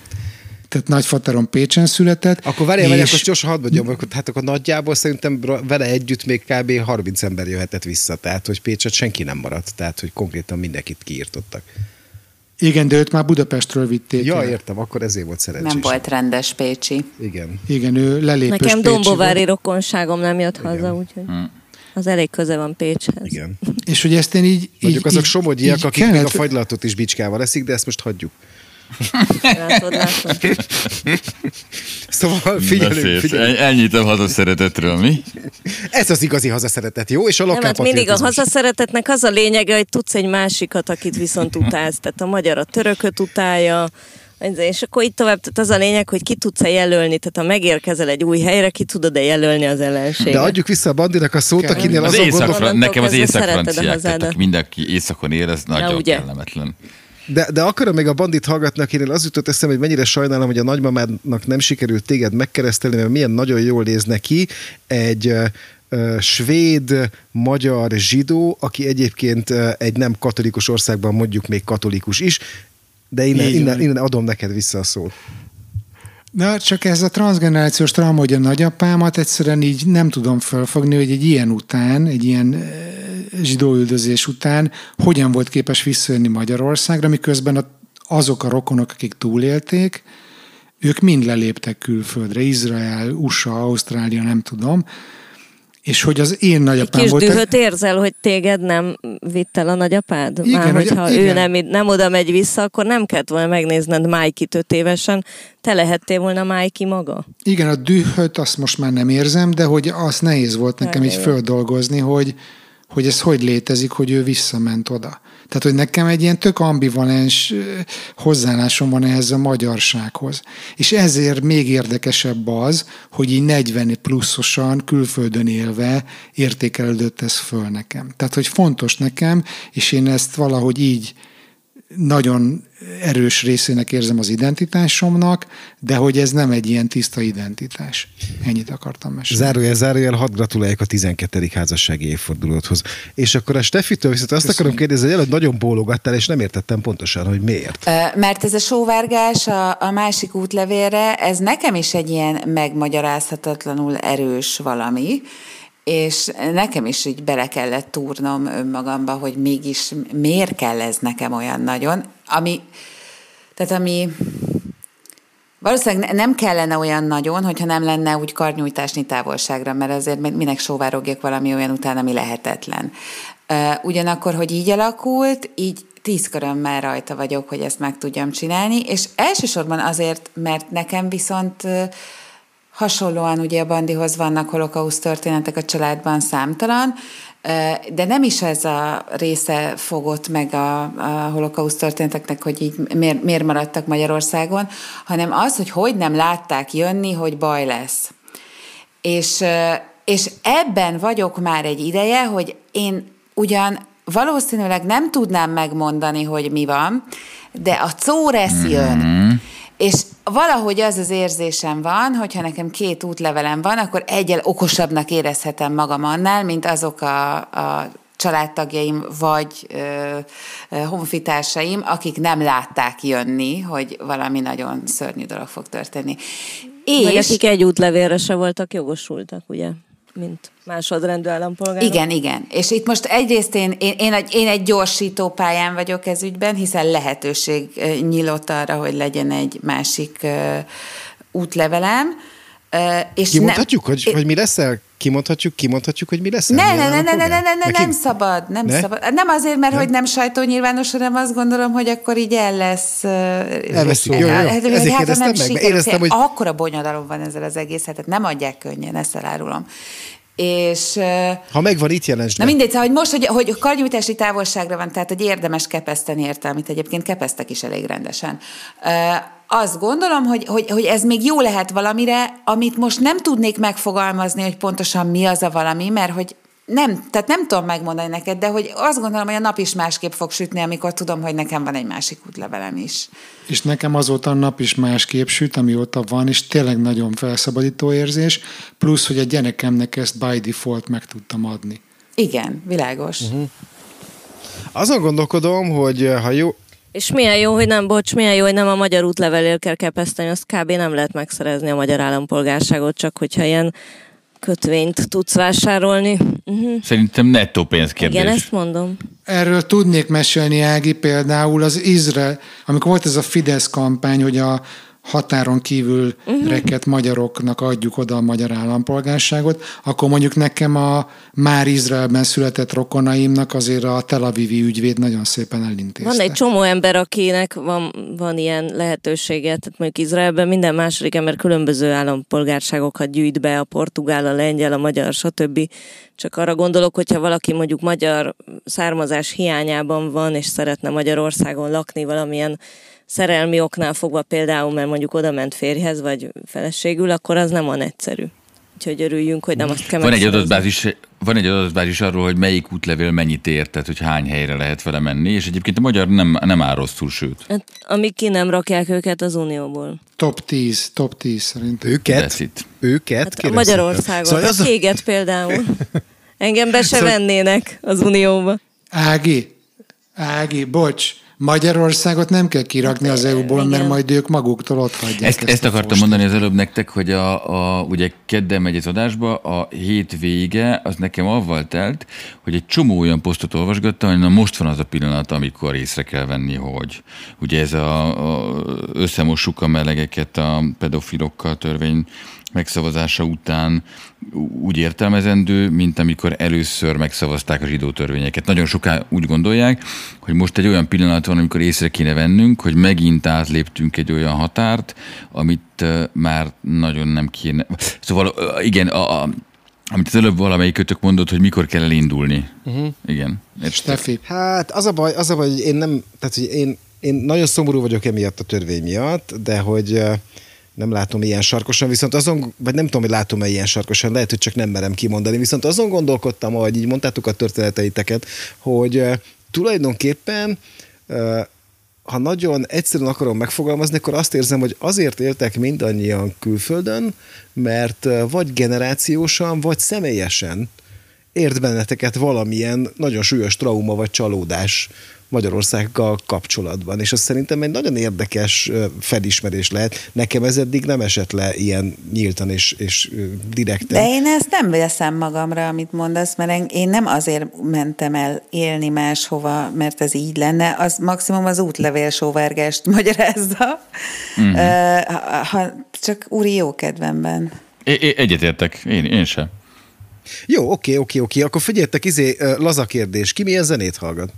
tehát nagyfaterom Pécsen született. Akkor várjál, várjál, és- akkor gyorsan hadd mondjam, akkor, hát akkor nagyjából szerintem vele együtt még kb. 30 ember jöhetett vissza, tehát hogy Pécset senki nem maradt, tehát hogy konkrétan mindenkit kiírtottak. Igen, de őt már Budapestről vitték Ja, el. értem, akkor ezért volt szerencsés. Nem volt rendes Pécsi. Igen. Igen, ő lelépős Nekem Pécsi dombovári volt. rokonságom nem jött haza, úgyhogy az elég köze van Pécshez. Igen. *laughs* És hogy ezt én így... Mondjuk így, azok így- somogyiak, így akik még a kellett- fagylaltot is bicskával eszik, de ezt most hagyjuk. Látod, látod. *laughs* Szóval figyelünk, figyelünk. En- Ennyit a hazaszeretetről, mi? *laughs* Ez az igazi hazaszeretet, jó? És a Nem, hát mindig a hazaszeretetnek az a lényege, hogy tudsz egy másikat, akit viszont utálsz. Tehát a magyar a törököt utálja, és akkor itt tovább, tehát az a lényeg, hogy ki tudsz-e jelölni, tehát ha megérkezel egy új helyre, ki tudod-e jelölni az ellenséget. De adjuk vissza a bandinak a szót, akinél Az azon Onnantól nekem az észak-franciák, tehát mindenki északon él, ez nagyon ugye? kellemetlen. De, de akarom még a bandit hallgatni, akinél az jutott eszembe, hogy mennyire sajnálom, hogy a nagymamának nem sikerült téged megkeresztelni, mert milyen nagyon jól néz neki egy svéd, magyar zsidó, aki egyébként egy nem katolikus országban mondjuk még katolikus is, de innen, Így innen, van. innen adom neked vissza a szót. Na, csak ez a transgenerációs trauma, hogy a nagyapámat egyszerűen így nem tudom felfogni, hogy egy ilyen után, egy ilyen eh, zsidóüldözés után hogyan volt képes visszajönni Magyarországra, miközben a, azok a rokonok, akik túlélték, ők mind leléptek külföldre, Izrael, USA, Ausztrália, nem tudom, és hogy az én nagyapám Kis volt... dühöt érzel, hogy téged nem vitt el a nagyapád? Igen, Már hogy- hogyha igen. ő nem, nem oda megy vissza, akkor nem kellett volna megnézned Májkit öt évesen, te lehettél volna Májki maga. Igen, a dühöt azt most már nem érzem, de hogy az nehéz volt nekem így Hát, földolgozni, hogy, hogy ez hogy létezik, hogy ő visszament oda. Tehát, hogy nekem egy ilyen tök ambivalens hozzáállásom van ehhez a magyarsághoz. És ezért még érdekesebb az, hogy így 40 pluszosan, külföldön élve értékelődött ez föl nekem. Tehát, hogy fontos nekem, és én ezt valahogy így nagyon erős részének érzem az identitásomnak, de hogy ez nem egy ilyen tiszta identitás. Ennyit akartam mesélni. Zárójel, zárójel, hadd gratuláljuk a 12. házassági évfordulódhoz. És akkor a Steffitől viszont azt akarom kérdezni, hogy nagyon bólogattál, és nem értettem pontosan, hogy miért. Mert ez a sóvárgás a, a másik útlevélre, ez nekem is egy ilyen megmagyarázhatatlanul erős valami, és nekem is így bele kellett túrnom önmagamba, hogy mégis miért kell ez nekem olyan nagyon, ami, tehát ami Valószínűleg ne- nem kellene olyan nagyon, hogyha nem lenne úgy karnyújtásni távolságra, mert azért mi- minek sóvárogjak valami olyan után, ami lehetetlen. Ugyanakkor, hogy így alakult, így tíz körömmel rajta vagyok, hogy ezt meg tudjam csinálni, és elsősorban azért, mert nekem viszont hasonlóan ugye a Bandihoz vannak holokauszt történetek a családban számtalan, de nem is ez a része fogott meg a, a holokauszt történeteknek, hogy így miért, miért maradtak Magyarországon, hanem az, hogy hogy nem látták jönni, hogy baj lesz. És, és ebben vagyok már egy ideje, hogy én ugyan valószínűleg nem tudnám megmondani, hogy mi van, de a córesz jön. És valahogy az az érzésem van, hogyha nekem két útlevelem van, akkor egyel okosabbnak érezhetem magam annál, mint azok a, a családtagjaim vagy ö, ö, honfitársaim, akik nem látták jönni, hogy valami nagyon szörnyű dolog fog történni. És... Vagy akik egy útlevélre se voltak jogosultak, ugye? Mint másodrendű állampolgár. Igen, igen. És itt most egyrészt én, én, én, egy, én egy gyorsító pályán vagyok ez ügyben, hiszen lehetőség nyílt arra, hogy legyen egy másik útlevelem. És Kimondhatjuk, nem, hogy, hogy mi leszel? Kimondhatjuk, kimondhatjuk, hogy mi lesz? Ne, ne, ne, ne, ne, ne, ne, ne, nem szabad, nem ne? szabad. Nem azért, mert ne? hogy nem sajtónyilvános, hanem azt gondolom, hogy akkor így el lesz... Elveszik, jó, jó, hát, ezért hát, kérdeztem meg, mert éreztem, hogy... Akkora bonyodalom van ezzel az egész, hát nem adják könnyen, ezt elárulom. És, ha megvan, itt jelensd. Na mindegy, szóval, hogy most, hogy, hogy karnyújtási távolságra van, tehát hogy érdemes kepeszteni érte, amit egyébként kepesztek is elég rendesen azt gondolom, hogy, hogy, hogy ez még jó lehet valamire, amit most nem tudnék megfogalmazni, hogy pontosan mi az a valami, mert hogy nem, tehát nem tudom megmondani neked, de hogy azt gondolom, hogy a nap is másképp fog sütni, amikor tudom, hogy nekem van egy másik útlevelem is. És nekem azóta a nap is másképp süt, amióta van, és tényleg nagyon felszabadító érzés, plusz, hogy a gyerekemnek ezt by default meg tudtam adni. Igen, világos. Uh-huh. Azon gondolkodom, hogy ha jó, és milyen jó, hogy nem, bocs, milyen jó, hogy nem a magyar útlevelért kell kepeszteni, azt kb. nem lehet megszerezni a magyar állampolgárságot, csak hogyha ilyen kötvényt tudsz vásárolni. Uh-huh. Szerintem nettó pénzkérdés. Igen, ezt mondom. Erről tudnék mesélni, Ági, például az Izrael, amikor volt ez a Fidesz kampány, hogy a határon kívül uh-huh. reket magyaroknak adjuk oda a magyar állampolgárságot, akkor mondjuk nekem a már Izraelben született rokonaimnak azért a Tel Avivi ügyvéd nagyon szépen elintézte. Van egy csomó ember, akinek van, van ilyen lehetősége, tehát mondjuk Izraelben minden második ember különböző állampolgárságokat gyűjt be, a portugál, a lengyel, a magyar, stb. Csak arra gondolok, hogyha valaki mondjuk magyar származás hiányában van, és szeretne Magyarországon lakni valamilyen szerelmi oknál fogva például, mert mondjuk oda ment férjhez, vagy feleségül, akkor az nem van egyszerű. Úgyhogy örüljünk, hogy nem azt kell van egy adatbázis, van egy adatbázis arról, hogy melyik útlevél mennyit ér, tehát hogy hány helyre lehet vele menni, és egyébként a magyar nem, nem áll rosszul, sőt. Hát, amíg ki nem rakják őket az Unióból. Top 10, top 10 szerintem. Őket? Őket? Hát Magyarországon, szóval az... téged például. *laughs* Engem be se szóval... vennének az Unióba. Ági, Ági, bocs, Magyarországot nem kell kirakni az EU-ból, mert majd ők maguktól ott hagyják. Ezt, ezt, ezt akartam mondani az előbb nektek, hogy a, a, ugye kedden megy az adásba, a hét vége az nekem avval telt, hogy egy csomó olyan posztot olvasgattam, hogy na most van az a pillanat, amikor észre kell venni, hogy ugye ez a, a összemossuk a melegeket a pedofilokkal törvény megszavazása után úgy értelmezendő, mint amikor először megszavazták a zsidó törvényeket. Nagyon soká úgy gondolják, hogy most egy olyan pillanat van, amikor észre kéne vennünk, hogy megint átléptünk egy olyan határt, amit már nagyon nem kéne. Szóval igen, a, a amit az előbb valamelyik kötök mondott, hogy mikor kell elindulni. Uh-huh. Igen. Stefi. Hát az a baj, az a baj, hogy én nem, tehát hogy én, én nagyon szomorú vagyok emiatt a törvény miatt, de hogy nem látom ilyen sarkosan, viszont azon, vagy nem tudom, hogy látom-e ilyen sarkosan, lehet, hogy csak nem merem kimondani, viszont azon gondolkodtam, ahogy így mondtátok a történeteiteket, hogy tulajdonképpen uh, ha nagyon egyszerűen akarom megfogalmazni, akkor azt érzem, hogy azért éltek mindannyian külföldön, mert vagy generációsan, vagy személyesen ért benneteket valamilyen nagyon súlyos trauma vagy csalódás Magyarországgal kapcsolatban, és az szerintem egy nagyon érdekes felismerés lehet. Nekem ez eddig nem esett le ilyen nyíltan és, és direkten. De én ezt nem veszem magamra, amit mondasz, mert én nem azért mentem el élni máshova, mert ez így lenne, az maximum az útlevél sóvárgást magyarázza, mm-hmm. ha, ha, csak úri jó kedvemben. É, egyetértek, én, én sem. Jó, oké, oké, oké. Akkor figyeljetek, izé, laza kérdés. Ki milyen zenét hallgat?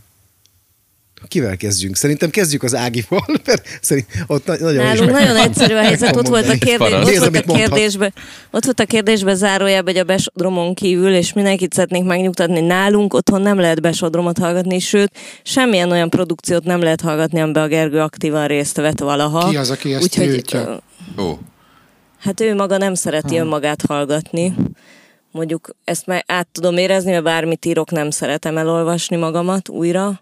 Kivel kezdjünk? Szerintem kezdjük az Ágival, *laughs* mert szerint ott nagyon Nálunk nagyon egyszerű a helyzet, ott volt a, kérdés, ott, volt a kérdésbe, ott volt a kérdésbe zárójában, hogy a besodromon kívül, és mindenkit szeretnénk megnyugtatni, nálunk otthon nem lehet besodromot hallgatni, sőt, semmilyen olyan produkciót nem lehet hallgatni, amiben a Gergő aktívan részt vett valaha. Ki az, aki ezt Úgyhogy, Ó. Hát ő maga nem szereti ha. önmagát hallgatni. Mondjuk ezt már át tudom érezni, mert bármit írok, nem szeretem elolvasni magamat újra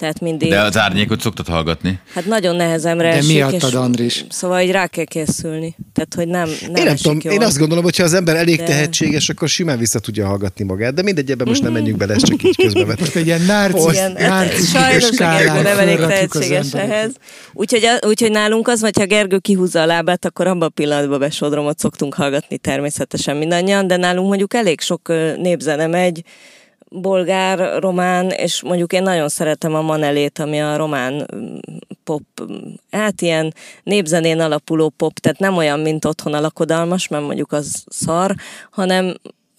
Tehát mindig... De az árnyékot szoktad hallgatni. Hát nagyon nehezemre De miattad, és Andris? Szóval így rá kell készülni. Tehát, hogy nem, nem Én nem tudom, jól. én azt gondolom, hogy ha az ember elég De- tehetséges, akkor simán vissza tudja hallgatni magát. De mindegy, ebben most nem menjünk bele, ez csak így *laughs* közbevet. Most egy ilyen narcisz, Igen, hát narcisztikus sajnos Gergő nem elég tehetséges ehhez. Úgyhogy, úgyhogy nálunk az, hogyha Gergő kihúzza a lábát, akkor abban a pillanatban besodromot szoktunk hallgatni természetesen mindannyian, de nálunk mondjuk elég sok népzene megy, bolgár, román, és mondjuk én nagyon szeretem a manelét, ami a román mm, pop, mm, hát ilyen népzenén alapuló pop, tehát nem olyan, mint otthon a lakodalmas, mert mondjuk az szar, hanem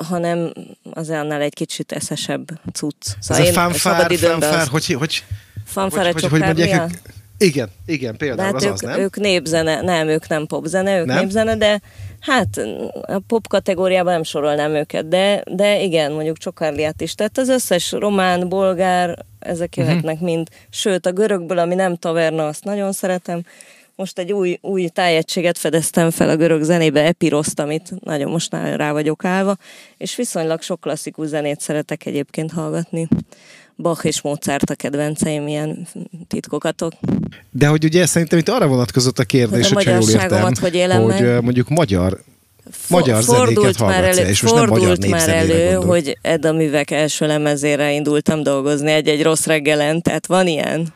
hanem azért annál egy kicsit eszesebb cucc. Ez Szóval a én fanfár, fanfár, az- hogy, hogy, Fanfare hogy, hogy, hogy mondják ők? Igen, igen, De például hát az ők, az, nem? ők népzene, nem, ők nem popzene, ők nem? népzene, de hát a pop kategóriában nem sorolnám őket, de, de igen, mondjuk Csokarliát is. Tehát az összes román, bolgár, ezek Mhm. jöhetnek uh-huh. mind. Sőt, a görögből, ami nem taverna, azt nagyon szeretem. Most egy új, új tájegységet fedeztem fel a görög zenébe, Epiroszt, amit nagyon most rá vagyok állva, és viszonylag sok klasszikus zenét szeretek egyébként hallgatni. Bach és Mozart a kedvenceim, ilyen titkokatok. De hogy ugye szerintem itt arra vonatkozott a kérdés, Hogy a hogyha jól értem, hogy élem hogy meg? mondjuk magyar, magyar zenéket fordult már elő, és most nem magyar már elő, gondolok. hogy Edda művek első lemezére indultam dolgozni egy-egy rossz reggelen, tehát van ilyen.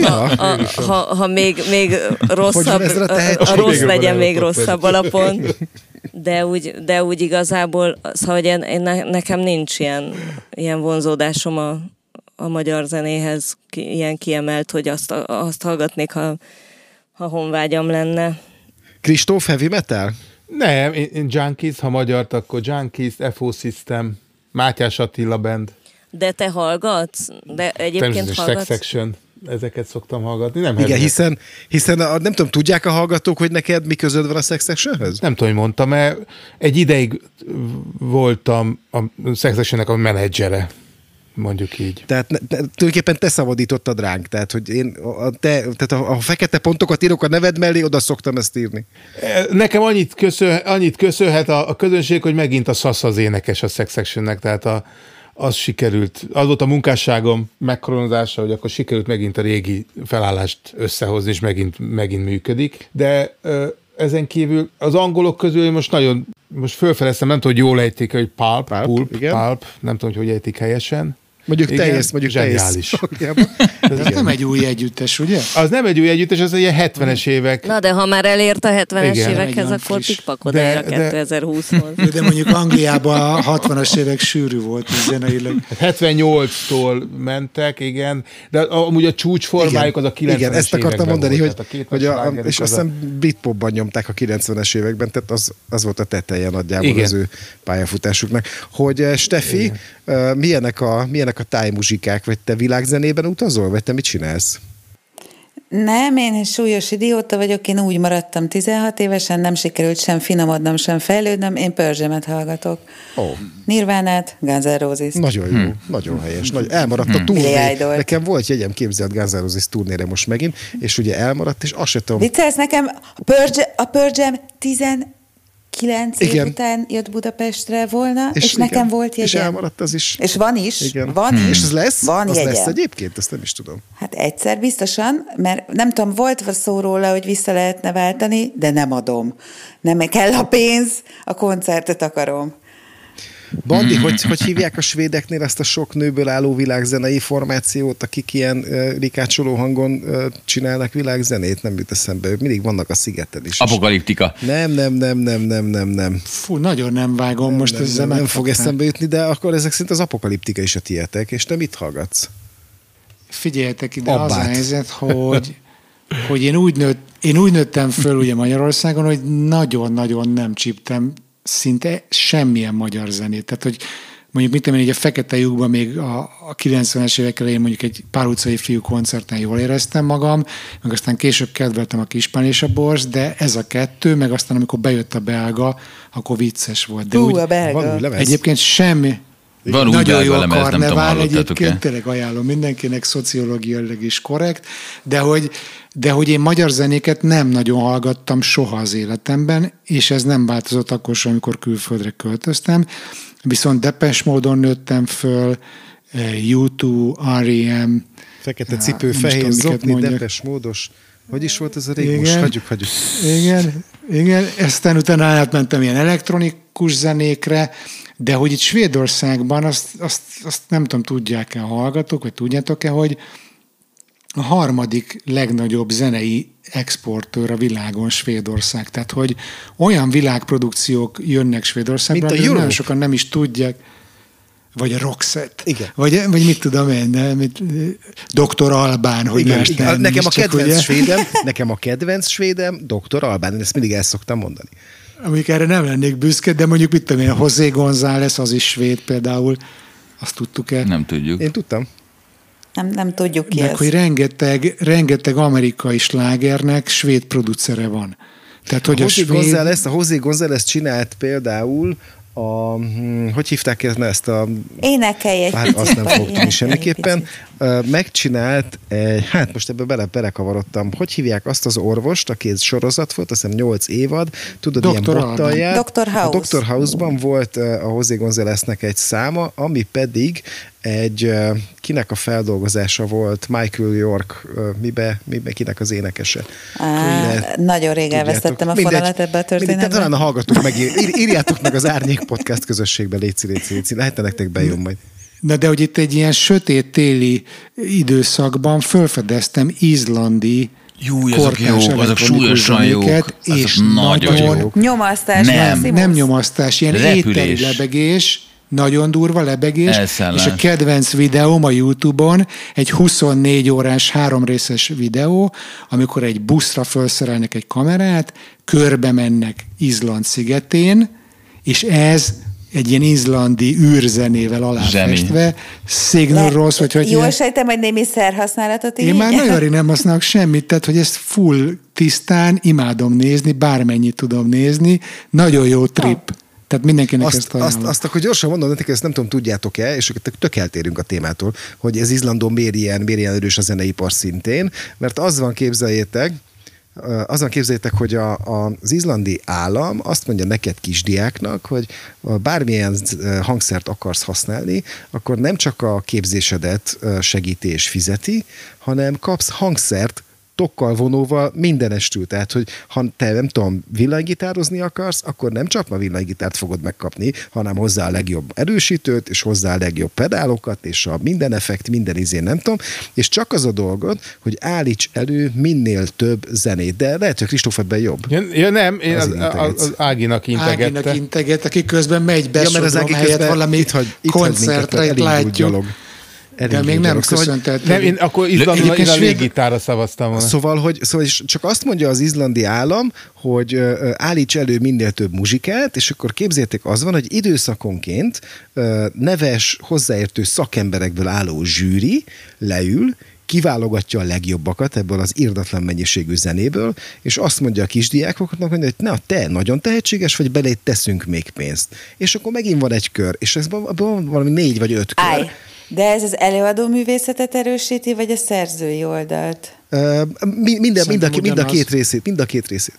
Ja, A, ha, ha még, még rosszabb, a a, rossz Még legyen még rosszabb alapon, *laughs* de úgy, de úgy igazából, szóval hogy én, én ne, nekem nincs ilyen, ilyen vonzódásom a, a magyar zenéhez, ki, ilyen kiemelt, hogy azt, azt hallgatnék, ha, ha honvágyam lenne. Kristóf heavy metal? Nem, én, én Junkies, ha magyart, akkor Junkies, FO System, Mátyás Attila Band, De te hallgatsz? De egyébként természetesen Sex hallgatsz? Ezeket szoktam hallgatni. Nem Igen, heavy hiszen, hiszen a, nem tudom, tudják a hallgatók, hogy neked mi közöd van a Sex Sectionhöz? Nem tudom, hogy mondtam, mert egy ideig voltam a Sex Sectionnek a menedzsere, mondjuk így. Tehát ne, ne, tulajdonképpen te szabadítottad ránk, tehát hogy én a, te, tehát a, a fekete pontokat írok a neved mellé, oda szoktam ezt írni. Nekem annyit, köszön, annyit köszönhet a, a közönség, hogy megint a Sassa az énekes a Sex Sectionnek, tehát a, az sikerült, az volt a munkásságom megkoronázása, hogy akkor sikerült megint a régi felállást összehozni, és megint, megint működik. De ö, ezen kívül az angolok közül most nagyon, most fölfeleztem, nem tudom, hogy jól ejtik, hogy pulp, Pulp, pulp, igen. pulp, nem tudom, hogy hogy ejtik helyesen. Mondjuk Igen, ész, mondjuk zseniális. *laughs* Sokjában. Ez nem egy új együttes, ugye? Az nem egy új együttes, az egy ilyen 70-es évek. Na de ha már elért a 70-es Igen. évekhez, akkor friss. pikpakodj a De- de- 2020-hoz. De mondjuk Angliában a *laughs* 60-as évek sűrű volt zeneileg. 78-tól mentek, igen, de amúgy a csúcsformájuk az a 90-es Igen, ezt akartam mondani, volt, hogy, a két hogy a, és az azt a- hiszem Britpopban nyomták a 90-es években, tehát az, az volt a teteje nagyjából Igen. az ő pályafutásuknak. Hogy eh, Steffi, eh, milyenek a, milyenek a tájmuzsikák, vagy te világzenében utazol, vagy te mit csinálsz? Nem, én súlyos idióta vagyok, én úgy maradtam 16 évesen, nem sikerült sem finomodnom, sem fejlődnöm, én pörzsemet hallgatok. Oh. Nirvánát, Guns N' Roses. Nagyon jó, hmm. nagyon helyes. Nagy, elmaradt hmm. a hm. turné. Nekem volt jegyem képzelt Guns N' Roses turnére most megint, és ugye elmaradt, és azt sem tudom. Viccelsz nekem, a pörzsem 15 kilenc év Igen. után jött Budapestre volna, és, és nekem volt jegyem. És elmaradt az is. És van is. Igen. Van hmm. is. És ez lesz? Van az lesz egyébként? Ezt nem is tudom. Hát egyszer biztosan, mert nem tudom, volt szó róla, hogy vissza lehetne váltani, de nem adom. Nem kell a pénz, a koncertet akarom. Bandi, hogy, hogy hívják a svédeknél ezt a sok nőből álló világzenei formációt, akik ilyen uh, rikácsoló hangon uh, csinálnak világzenét? Nem jut eszembe. Mindig vannak a szigeten is. Apokaliptika. Nem, nem, nem, nem, nem, nem, nem. Fú, nagyon nem vágom most nem, ezzel nem, nem fog eszembe jutni, de akkor ezek szerint az apokaliptika is a tietek, és te mit hallgatsz? Figyeljetek ide, az a Abbát. helyzet, hogy, hogy én, úgy nőtt, én úgy nőttem föl ugye Magyarországon, hogy nagyon-nagyon nem csíptem szinte semmilyen magyar zenét. Tehát, hogy mondjuk mit tudom én, a Fekete lyukban még a, a 90-es évek elején mondjuk egy pár utcai fiú koncerten jól éreztem magam, meg aztán később kedveltem a Kispán és a Borz, de ez a kettő, meg aztán amikor bejött a belga, akkor vicces volt. De Hú, úgy, a belga. Egyébként semmi. Van úgy Nagyon jó a nem karnevál egyébként, tényleg ajánlom mindenkinek, szociológiailag is korrekt, de hogy, de hogy én magyar zenéket nem nagyon hallgattam soha az életemben, és ez nem változott akkor sem, amikor külföldre költöztem. Viszont depes módon nőttem föl, U2, R.E.M. Fekete Á, cipő, is fehér zokni, depes, módos. Hogy is volt ez a rég? Most Igen. hagyjuk, hagyjuk. Igen, igen, aztán utána átmentem ilyen elektronikus zenékre, de hogy itt Svédországban, azt, azt, azt nem tudom, tudják-e a hallgatók, vagy tudjátok-e, hogy a harmadik legnagyobb zenei exportőr a világon Svédország. Tehát, hogy olyan világprodukciók jönnek Svédországba, Mint a nagyon sokan nem is tudják. Vagy a Roxette. Igen. Vagy, vagy mit tudom én, de mit, Dr. Albán, hogy Igen, más igen. nem nekem is, a csak kedvenc ugye- svédem, *laughs* nekem a kedvenc svédem Dr. Albán, én ezt mindig el szoktam mondani. Amik erre nem lennék büszke, de mondjuk mit tudom én, a José González, az is svéd például, azt tudtuk el. Nem tudjuk. Én tudtam. Nem, nem tudjuk ki Meg ez. hogy rengeteg, rengeteg amerikai slágernek svéd producere van. Tehát, hogy a a, José svéd... González, a José González csinált például a, hm, hogy hívták ezt a Énekelj egy Hát picit, azt nem vagy fog tudni énekelj semmiképpen. Megcsinált, egy, hát most ebbe bele, belekavarodtam, hogy hívják azt az orvost, aki egy sorozat volt, azt hiszem 8 évad, tudod, Dr. ilyen bottal Alban. járt. Dr. House. A Dr. House-ban volt a José Gonzáleznek egy száma, ami pedig egy, kinek a feldolgozása volt, Michael York, mibe, mibe kinek az énekese. Á, Lehet, nagyon rég elvesztettem a fonalat ebbe a történetbe. Talán a hallgatók meg ír, írjátok meg az Árnyék Podcast közösségbe, léci, léci, léci. Lehetne nektek bejön majd. Na de hogy itt egy ilyen sötét téli időszakban felfedeztem izlandi Jú, azok jók, azok súlyosan jók, azok és nagyon nagyon, jók. Nyomasztás. Nem, nem nyomasztás, ilyen Repülés. éteri lebegés, nagyon durva lebegés, Elszállás. és a kedvenc videóm a Youtube-on egy 24 órás, három részes videó, amikor egy buszra felszerelnek egy kamerát, körbe mennek Izland szigetén, és ez egy ilyen izlandi űrzenével aláfestve, Signal Ross, vagy hogy Jól ilyen- sejtem, hogy némi szerhasználatot így. én már nagyon rég nem használok semmit, tehát hogy ezt full tisztán imádom nézni, bármennyit tudom nézni, nagyon jó trip. Tehát mindenkinek Azt, ezt azt, ajánlom. azt akkor gyorsan mondom nektek, ezt nem tudom, tudjátok-e, és tök- eltérünk a témától, hogy ez Izlandon miért ilyen, miért ilyen erős a zeneipar szintén, mert az van, képzeljétek, ö, az van képzeljétek, hogy a, a, az izlandi állam azt mondja neked kisdiáknak, hogy bármilyen hangszert akarsz használni, akkor nem csak a képzésedet ö, segíti és fizeti, hanem kapsz hangszert tokkal, vonóval mindenestül. Tehát, hogy ha te nem tudom, villanygitározni akarsz, akkor nem csak a villanygitárt fogod megkapni, hanem hozzá a legjobb erősítőt, és hozzá a legjobb pedálokat, és a minden effekt, minden izén, nem tudom, és csak az a dolgod, hogy állíts elő minél több zenét. De lehet, hogy Kristóf ebben jobb. Ja, ja nem, én az, az, integetsz. az Áginak integette. Áginak integet, aki közben megy be, Ja, mert az Ági helyett valami itt hagy, itt hagy minket, koncertre, itt elindult látjuk. gyalog. De Elindult még nem. Szóval, hogy- köszöntett. Nem, én akkor Izlandon én a légitára szavaztam volna. Szóval, hogy szóval és csak azt mondja az izlandi állam, hogy állíts elő minél több muzsikát, és akkor képzétek, az van, hogy időszakonként neves, hozzáértő szakemberekből álló zsűri leül, kiválogatja a legjobbakat ebből az irdatlan mennyiségű zenéből, és azt mondja a kisdiákoknak, hogy na, te nagyon tehetséges vagy, belé teszünk még pénzt. És akkor megint van egy kör, és ez van valami négy vagy öt kör. Állj! De ez az előadó művészetet erősíti, vagy a szerzői oldalt? Ö, mi- minden, mind, a, mind a két részét, mind a két részét.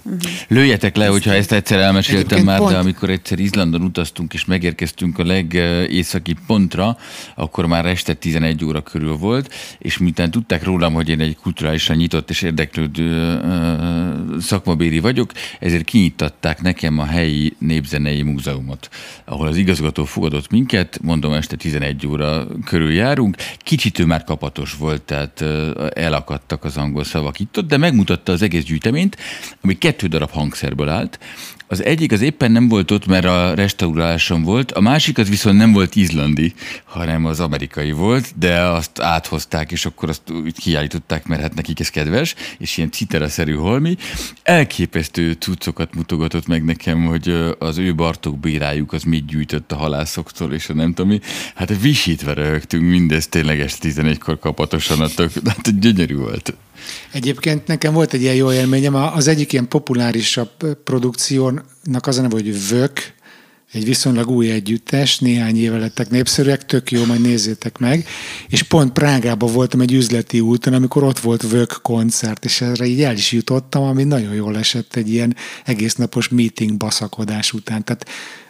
Lőjetek le, hogyha ezt egyszer elmeséltem Egyébként már, pont- de amikor egyszer Izlandon utaztunk és megérkeztünk a legészaki pontra, akkor már este 11 óra körül volt, és miután tudták rólam, hogy én egy kulturálisan nyitott és érdeklődő szakmabéri vagyok, ezért kinyitatták nekem a helyi népzenei múzeumot, ahol az igazgató fogadott minket, mondom este 11 óra körül járunk, kicsit ő már kapatos volt, tehát elakadtak az angol szavak itt de megmutatta az egész gyűjteményt, ami kettő darab hangszerből állt. Az egyik az éppen nem volt ott, mert a restauráláson volt, a másik az viszont nem volt izlandi, hanem az amerikai volt, de azt áthozták, és akkor azt úgy kiállították, mert hát nekik ez kedves, és ilyen citeraszerű holmi. Elképesztő cuccokat mutogatott meg nekem, hogy az ő Bartók bírájuk az mit gyűjtött a halászoktól, és a nem tudom mi. Hát visítve röhögtünk mindezt tényleg este 11-kor kapatosan, a tök, *laughs* hát gyönyörű volt. Egyébként nekem volt egy ilyen jó élményem, az egyik ilyen populárisabb produkciónak az a neve, hogy Vök, egy viszonylag új együttes, néhány éve lettek népszerűek, tök jó, majd nézzétek meg. És pont Prágában voltam egy üzleti úton, amikor ott volt Vök koncert, és erre így el is jutottam, ami nagyon jól esett egy ilyen egész napos meeting baszakodás után. Tehát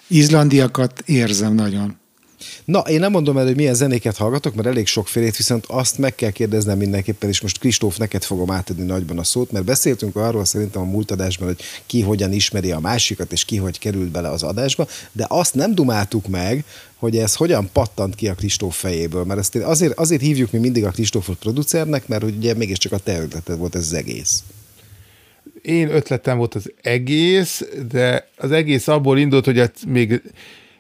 izlandiakat érzem nagyon. Na, én nem mondom el, hogy milyen zenéket hallgatok, mert elég sokfélét, viszont azt meg kell kérdeznem mindenképpen, és most Kristóf, neked fogom átadni nagyban a szót, mert beszéltünk arról szerintem a múlt adásban, hogy ki hogyan ismeri a másikat, és ki hogy került bele az adásba, de azt nem dumáltuk meg, hogy ez hogyan pattant ki a Kristóf fejéből, mert ezt azért, azért hívjuk mi mindig a Kristófot producernek, mert ugye mégiscsak a te volt ez az egész. Én ötletem volt az egész, de az egész abból indult, hogy még,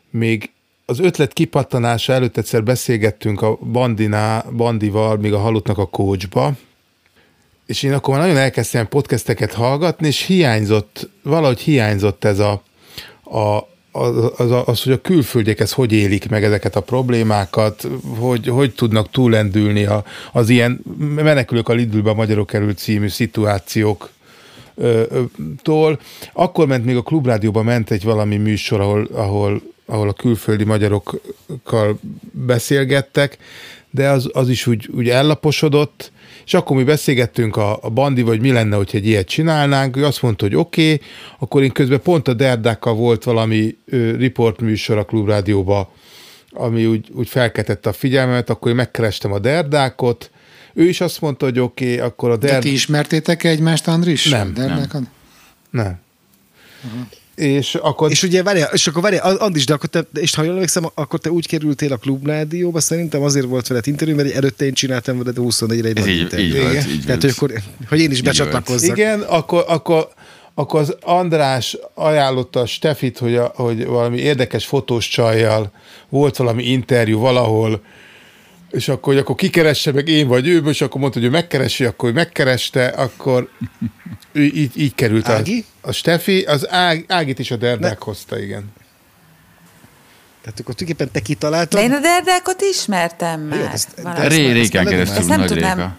még az ötlet kipattanása előtt egyszer beszélgettünk a Bandiná, Bandival, még a Halottnak a coachba, és én akkor nagyon elkezdtem podcasteket hallgatni, és hiányzott, valahogy hiányzott ez a, a az, az, az, hogy a külföldiek ez hogy élik meg ezeket a problémákat, hogy, hogy tudnak túlendülni a, az ilyen menekülők a Lidlbe a Magyarok került című szituációk tól. Akkor ment még a klubrádióban ment egy valami műsor, ahol, ahol, ahol a külföldi magyarokkal beszélgettek, de az, az is úgy, úgy ellaposodott, és akkor mi beszélgettünk a, a Bandi, vagy mi lenne, hogy egy ilyet csinálnánk, ő azt mondta, hogy oké, okay, akkor én közben pont a Derdákkal volt valami ö, riportműsor a klubrádióba, ami úgy, úgy felkeltette a figyelmemet, akkor én megkerestem a Derdákot, ő is azt mondta, hogy oké, okay, akkor a Der... De ti ismertétek -e egymást, Andris? Nem. Nem. nem. Uh-huh. És akkor... És ugye várjál, és akkor várjál, Andis, de akkor te, és ha jól emlékszem, akkor te úgy kerültél a klubrádióba, szerintem azért volt veled interjú, mert előtte én csináltam veled 24-re egy nagy interjú. Így, volt, így Tehát, hogy, akkor, hogy én is becsatlakozzak. Igen, akkor, akkor, akkor az András ajánlotta a Stefit, hogy, a, hogy valami érdekes fotós csajjal volt valami interjú valahol, és akkor, hogy akkor kikeresse meg én vagy ő, és akkor mondta, hogy ő megkeresi, akkor ő megkereste, akkor ő így, így került Ági? A, a Stefi, az Ág, Ágit is a Derdák ne. hozta, igen. Tehát akkor tulajdonképpen te kitaláltad? De én a Derdákot ismertem már. Jó, ezt, Ré, réken keresztül ezt nem tudnám.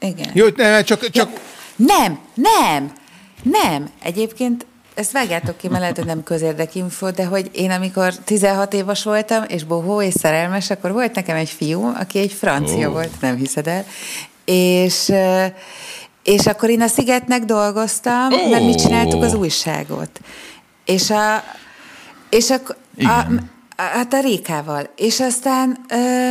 Igen. Jó, nem, csak, csak... Nem, nem, nem. Egyébként ezt vágjátok ki, mert lehet, hogy nem közérdekinfo, de hogy én amikor 16 éves voltam, és bohó és szerelmes, akkor volt nekem egy fiú, aki egy francia oh. volt, nem hiszed el, és és akkor én a Szigetnek dolgoztam, oh. mert mi csináltuk az újságot. És a, és a, a, a, hát a Rékával. És aztán ö,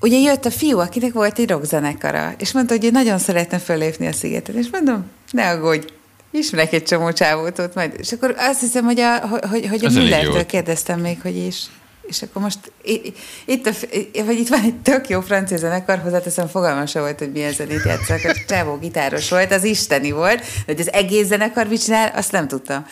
ugye jött a fiú, akinek volt egy rockzenekara, és mondta, hogy én nagyon szeretne fölépni a szigetet. És mondom, ne aggódj, ismerek egy csomó csávót ott majd. És akkor azt hiszem, hogy a, hogy, hogy a Müllertől kérdeztem még, hogy is. És akkor most itt, a, vagy itt van egy tök jó francia zenekar, hozzáteszem, fogalmam sem volt, hogy milyen zenét játszak, a csávó gitáros volt, az isteni volt, de hogy az egész zenekar mit csinál, azt nem tudtam.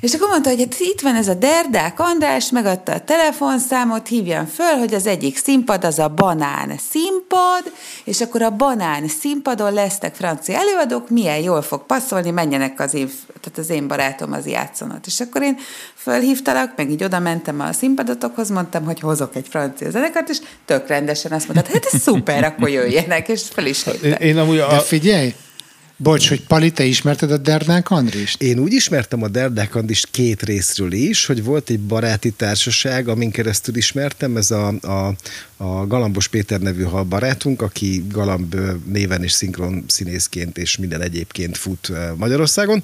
És akkor mondta, hogy hát itt van ez a Derdák András, megadta a telefonszámot, hívjam föl, hogy az egyik színpad az a banán színpad, és akkor a banán színpadon lesznek francia előadók, milyen jól fog passzolni, menjenek az én, tehát az én barátom az játszonat. És akkor én fölhívtalak, meg így oda mentem a színpadotokhoz, mondtam, hogy hozok egy francia zenekart, és tök rendesen azt mondta, hát ez szuper, akkor jöjjenek, és fel is hívták. Én amúgy a... De figyelj, Bocs, hogy Pali, te ismerted a Derdák Andrist? Én úgy ismertem a Derdák Andrist két részről is, hogy volt egy baráti társaság, amin keresztül ismertem, ez a, a, a Galambos Péter nevű barátunk, aki Galamb néven és szinkron színészként és minden egyébként fut Magyarországon.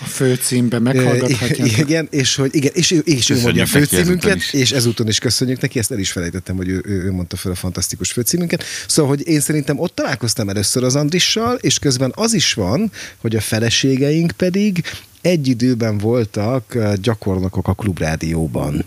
A főcímben meghallgathatják. Igen, és hogy igen, és, és ő mondja a főcímünket, és ezúton is köszönjük neki, ezt el is felejtettem, hogy ő, ő, ő mondta fel a fantasztikus főcímünket. Szóval, hogy én szerintem ott találkoztam először az Andrissal, és közben az is van, hogy a feleségeink pedig egy időben voltak gyakornokok a klubrádióban.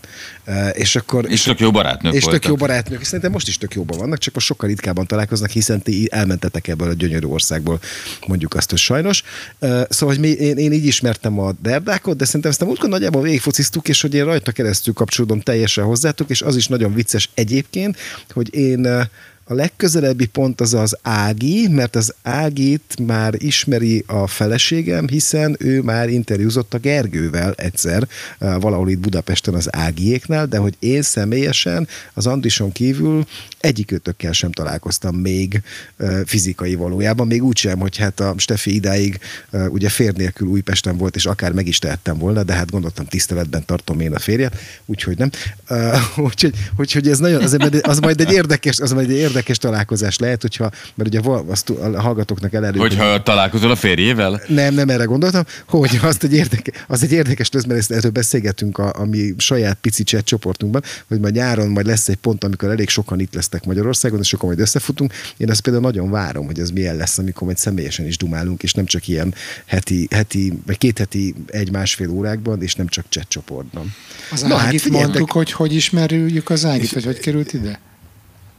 És akkor... És tök jó barátnők És voltak. tök jó barátnők. És szerintem most is tök jóban vannak, csak most sokkal ritkábban találkoznak, hiszen ti elmentetek ebből a gyönyörű országból, mondjuk azt, hogy sajnos. Szóval, hogy mi, én, én így ismertem a derdákot, de szerintem ezt a múltkor nagyjából végigfociztuk, és hogy én rajta keresztül kapcsolódom teljesen hozzátok, és az is nagyon vicces egyébként, hogy én a legközelebbi pont az az Ági, mert az Ágit már ismeri a feleségem, hiszen ő már interjúzott a Gergővel egyszer, eh, valahol itt Budapesten az Ágiéknál, de hogy én személyesen az Andrison kívül egyikőtökkel sem találkoztam még eh, fizikai valójában, még úgy sem, hogy hát a Stefi idáig eh, ugye fér nélkül Újpesten volt, és akár meg is tehettem volna, de hát gondoltam tiszteletben tartom én a férjet, úgyhogy nem. *laughs* Úgyhogy, úgyhogy ez nagyon, az, az majd egy érdekes, az majd egy érdekes érdekes találkozás lehet, hogyha, mert ugye azt a hallgatóknak hogy- Hogyha találkozol a férjével? nem, nem erre gondoltam, hogy azt egy érdeke, az egy érdekes lesz, mert ezt erről beszélgetünk a, a mi saját pici chat csoportunkban, hogy majd nyáron majd lesz egy pont, amikor elég sokan itt lesznek Magyarországon, és sokan majd összefutunk. Én azt például nagyon várom, hogy ez milyen lesz, amikor majd személyesen is dumálunk, és nem csak ilyen heti, heti vagy két heti egy-másfél órákban, és nem csak chat csoportban. Az Na, hát Ágit mondtuk, hogy hogy ismerjük az Ágit, vagy hogy került ide?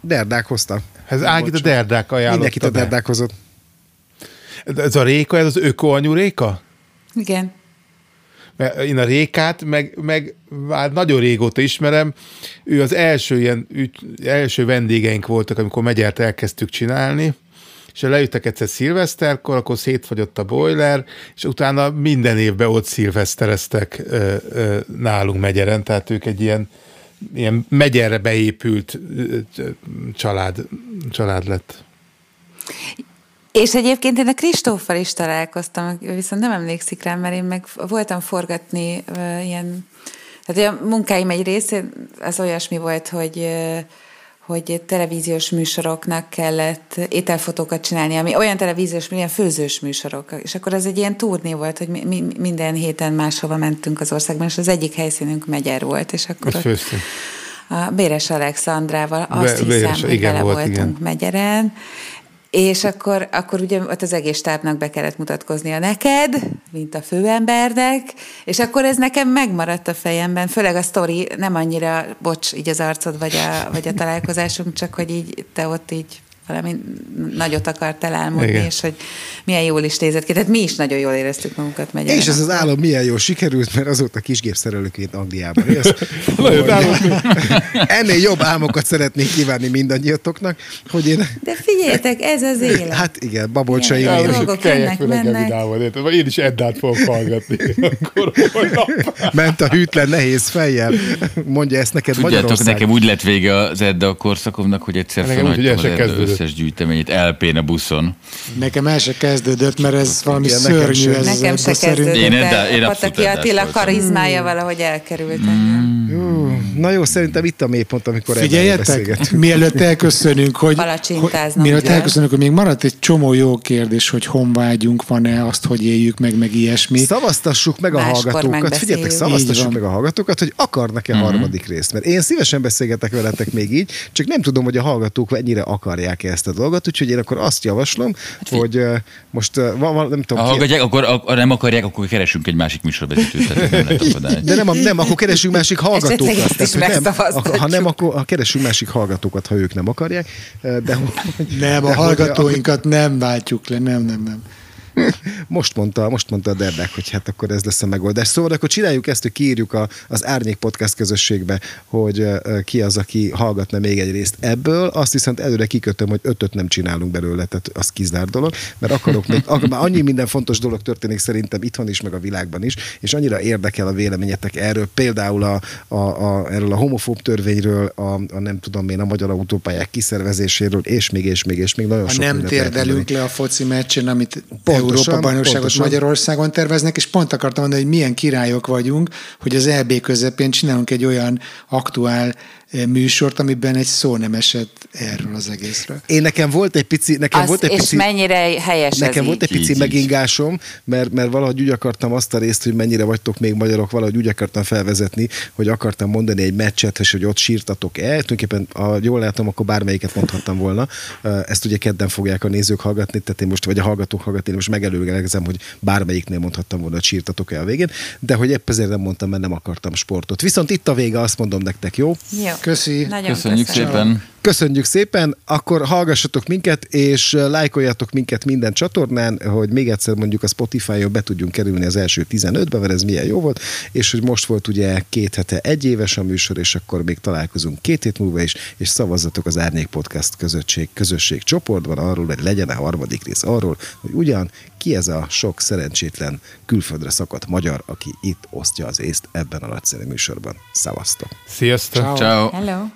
Derdák hozta. Ez Ágit a Derdák ajánlotta Mindenkit a. Derdák hozott. Ez a Réka, ez az ökoanyú Réka? Igen. Mert én a Rékát meg, meg már nagyon régóta ismerem. Ő az első ilyen első vendégeink voltak, amikor megyert elkezdtük csinálni, és lejöttek egyszer szilveszterkor, akkor szétfagyott a boiler, és utána minden évben ott szilvesztereztek ö, ö, nálunk megyeren, tehát ők egy ilyen, ilyen megyerre beépült család, család lett. És egyébként én a Kristóffal is találkoztam, viszont nem emlékszik rám, mert én meg voltam forgatni ilyen, tehát a munkáim egy része az olyasmi volt, hogy hogy televíziós műsoroknak kellett ételfotókat csinálni, ami olyan televíziós, ilyen főzős műsorok. És akkor ez egy ilyen turné volt, hogy mi, mi minden héten máshova mentünk az országban, és az egyik helyszínünk Megyer volt, és akkor Ott főztünk. a Béres Alexandrával, azt Be- hiszem, Béres, hogy igen, vele volt, voltunk igen. Megyeren, és akkor, akkor ugye ott az egész stábnak be kellett mutatkoznia neked, mint a főembernek, és akkor ez nekem megmaradt a fejemben, főleg a sztori nem annyira, bocs, így az arcod vagy a, vagy a találkozásunk, csak hogy így te ott így valami nagyot akartál álmodni, Igen. és hogy milyen jól is nézett ki. Tehát mi is nagyon jól éreztük magunkat Megyeren. És ez az álom milyen jól sikerült, mert azóta kisgépszerelőként Angliában *laughs* élsz. *laughs* Ennél jobb álmokat szeretnék kívánni mindannyiatoknak, hogy én... De figyeljetek, ez az *laughs* élet. Hát igen, babolcsai Ilyen Méri. dolgok jönnek, mennek. én is Eddát fogok hallgatni. Akkor. Ment a hűtlen nehéz fejjel. Mondja ezt neked Tudjátok, nekem úgy lett vége az Edda korszakomnak, hogy egyszer Nekem úgy, hogy el felhagytam az se. Összes gyűjteményét LP-n a buszon. Nekem el se kezdődött, mert ez valami Igen, nekem szörnyű. sem. Ez Nekem se kezdődött, Én Edda- én de abszolút Pataki Attila karizmája valahogy elkerült. Ú, Na jó, szerintem itt a mélypont, amikor Figyeljetek, mielőtt elköszönünk, hogy, hogy mielőtt elköszönünk, hogy még maradt egy csomó jó kérdés, hogy honvágyunk van-e, azt, hogy éljük meg, meg ilyesmi. Szavaztassuk meg a Máskor hallgatókat, figyeljetek, szavaztassuk meg a hallgatókat, hogy akarnak-e Mhm. harmadik részt. Mert én szívesen beszélgetek veletek még így, csak nem tudom, hogy a hallgatók mennyire akarják ezt a dolgot, úgyhogy én akkor azt javaslom, hogy uh, most uh, van, van, nem Ha tudom, ki, hallgatják, akkor ha nem akarják, akkor keresünk egy másik műsorvezetőt. tehát nem de nem, nem, akkor keresünk másik hallgatókat. hogy nem, ha nem, akkor ha keresünk másik hallgatókat, ha ők nem akarják. De, hogy- Nem, de a hallgatóinkat nem váltjuk le, nem, nem, nem. Most mondta, most mondta a Derdák, hogy hát akkor ez lesz a megoldás. Szóval akkor csináljuk ezt, hogy kiírjuk a, az Árnyék Podcast közösségbe, hogy ki az, aki hallgatna még egy részt ebből. Azt viszont előre kikötöm, hogy ötöt nem csinálunk belőle, tehát az kizár dolog, mert akarok még, ak- már annyi minden fontos dolog történik szerintem itthon is, meg a világban is, és annyira érdekel a véleményetek erről, például a, a, a, erről a homofób törvényről, a, a nem tudom én, a magyar autópályák kiszervezéséről, és még, és még, és még nagyon Ha sok nem térdelünk le a foci meccsen, amit Pontosan, Európa bajnokságot pontosan. Magyarországon terveznek, és pont akartam mondani, hogy milyen királyok vagyunk, hogy az EB közepén csinálunk egy olyan aktuál műsort, amiben egy szó nem esett erről az egészről. Én nekem volt egy pici, nekem Az, volt egy és pici, mennyire helyes Nekem ez volt egy így. pici Így, így. megingásom, mert, mert valahogy úgy akartam azt a részt, hogy mennyire vagytok még magyarok, valahogy úgy akartam felvezetni, hogy akartam mondani egy meccset, és hogy ott sírtatok el. Tulajdonképpen, ha jól látom, akkor bármelyiket mondhattam volna. Ezt ugye kedden fogják a nézők hallgatni, tehát én most, vagy a hallgatók hallgatni, én most megelőlegezem, hogy bármelyiknél mondhattam volna, hogy sírtatok el a végén, de hogy épp ezért nem mondtam, mert nem akartam sportot. Viszont itt a vége, azt mondom nektek, jó? Jó. Köszi. Nagyon Köszönjük köszönöm. szépen. Köszönjük szépen, akkor hallgassatok minket, és lájkoljatok minket minden csatornán, hogy még egyszer mondjuk a Spotify-on be tudjunk kerülni az első 15-be, mert ez milyen jó volt, és hogy most volt ugye két hete egy éves a műsor, és akkor még találkozunk két hét múlva is, és szavazzatok az Árnyék Podcast közösség, közösség csoportban arról, hogy legyen a harmadik rész arról, hogy ugyan ki ez a sok szerencsétlen külföldre szakadt magyar, aki itt osztja az észt ebben a nagyszerű műsorban. Szavaztok! Sziasztok! Ciao. Hello.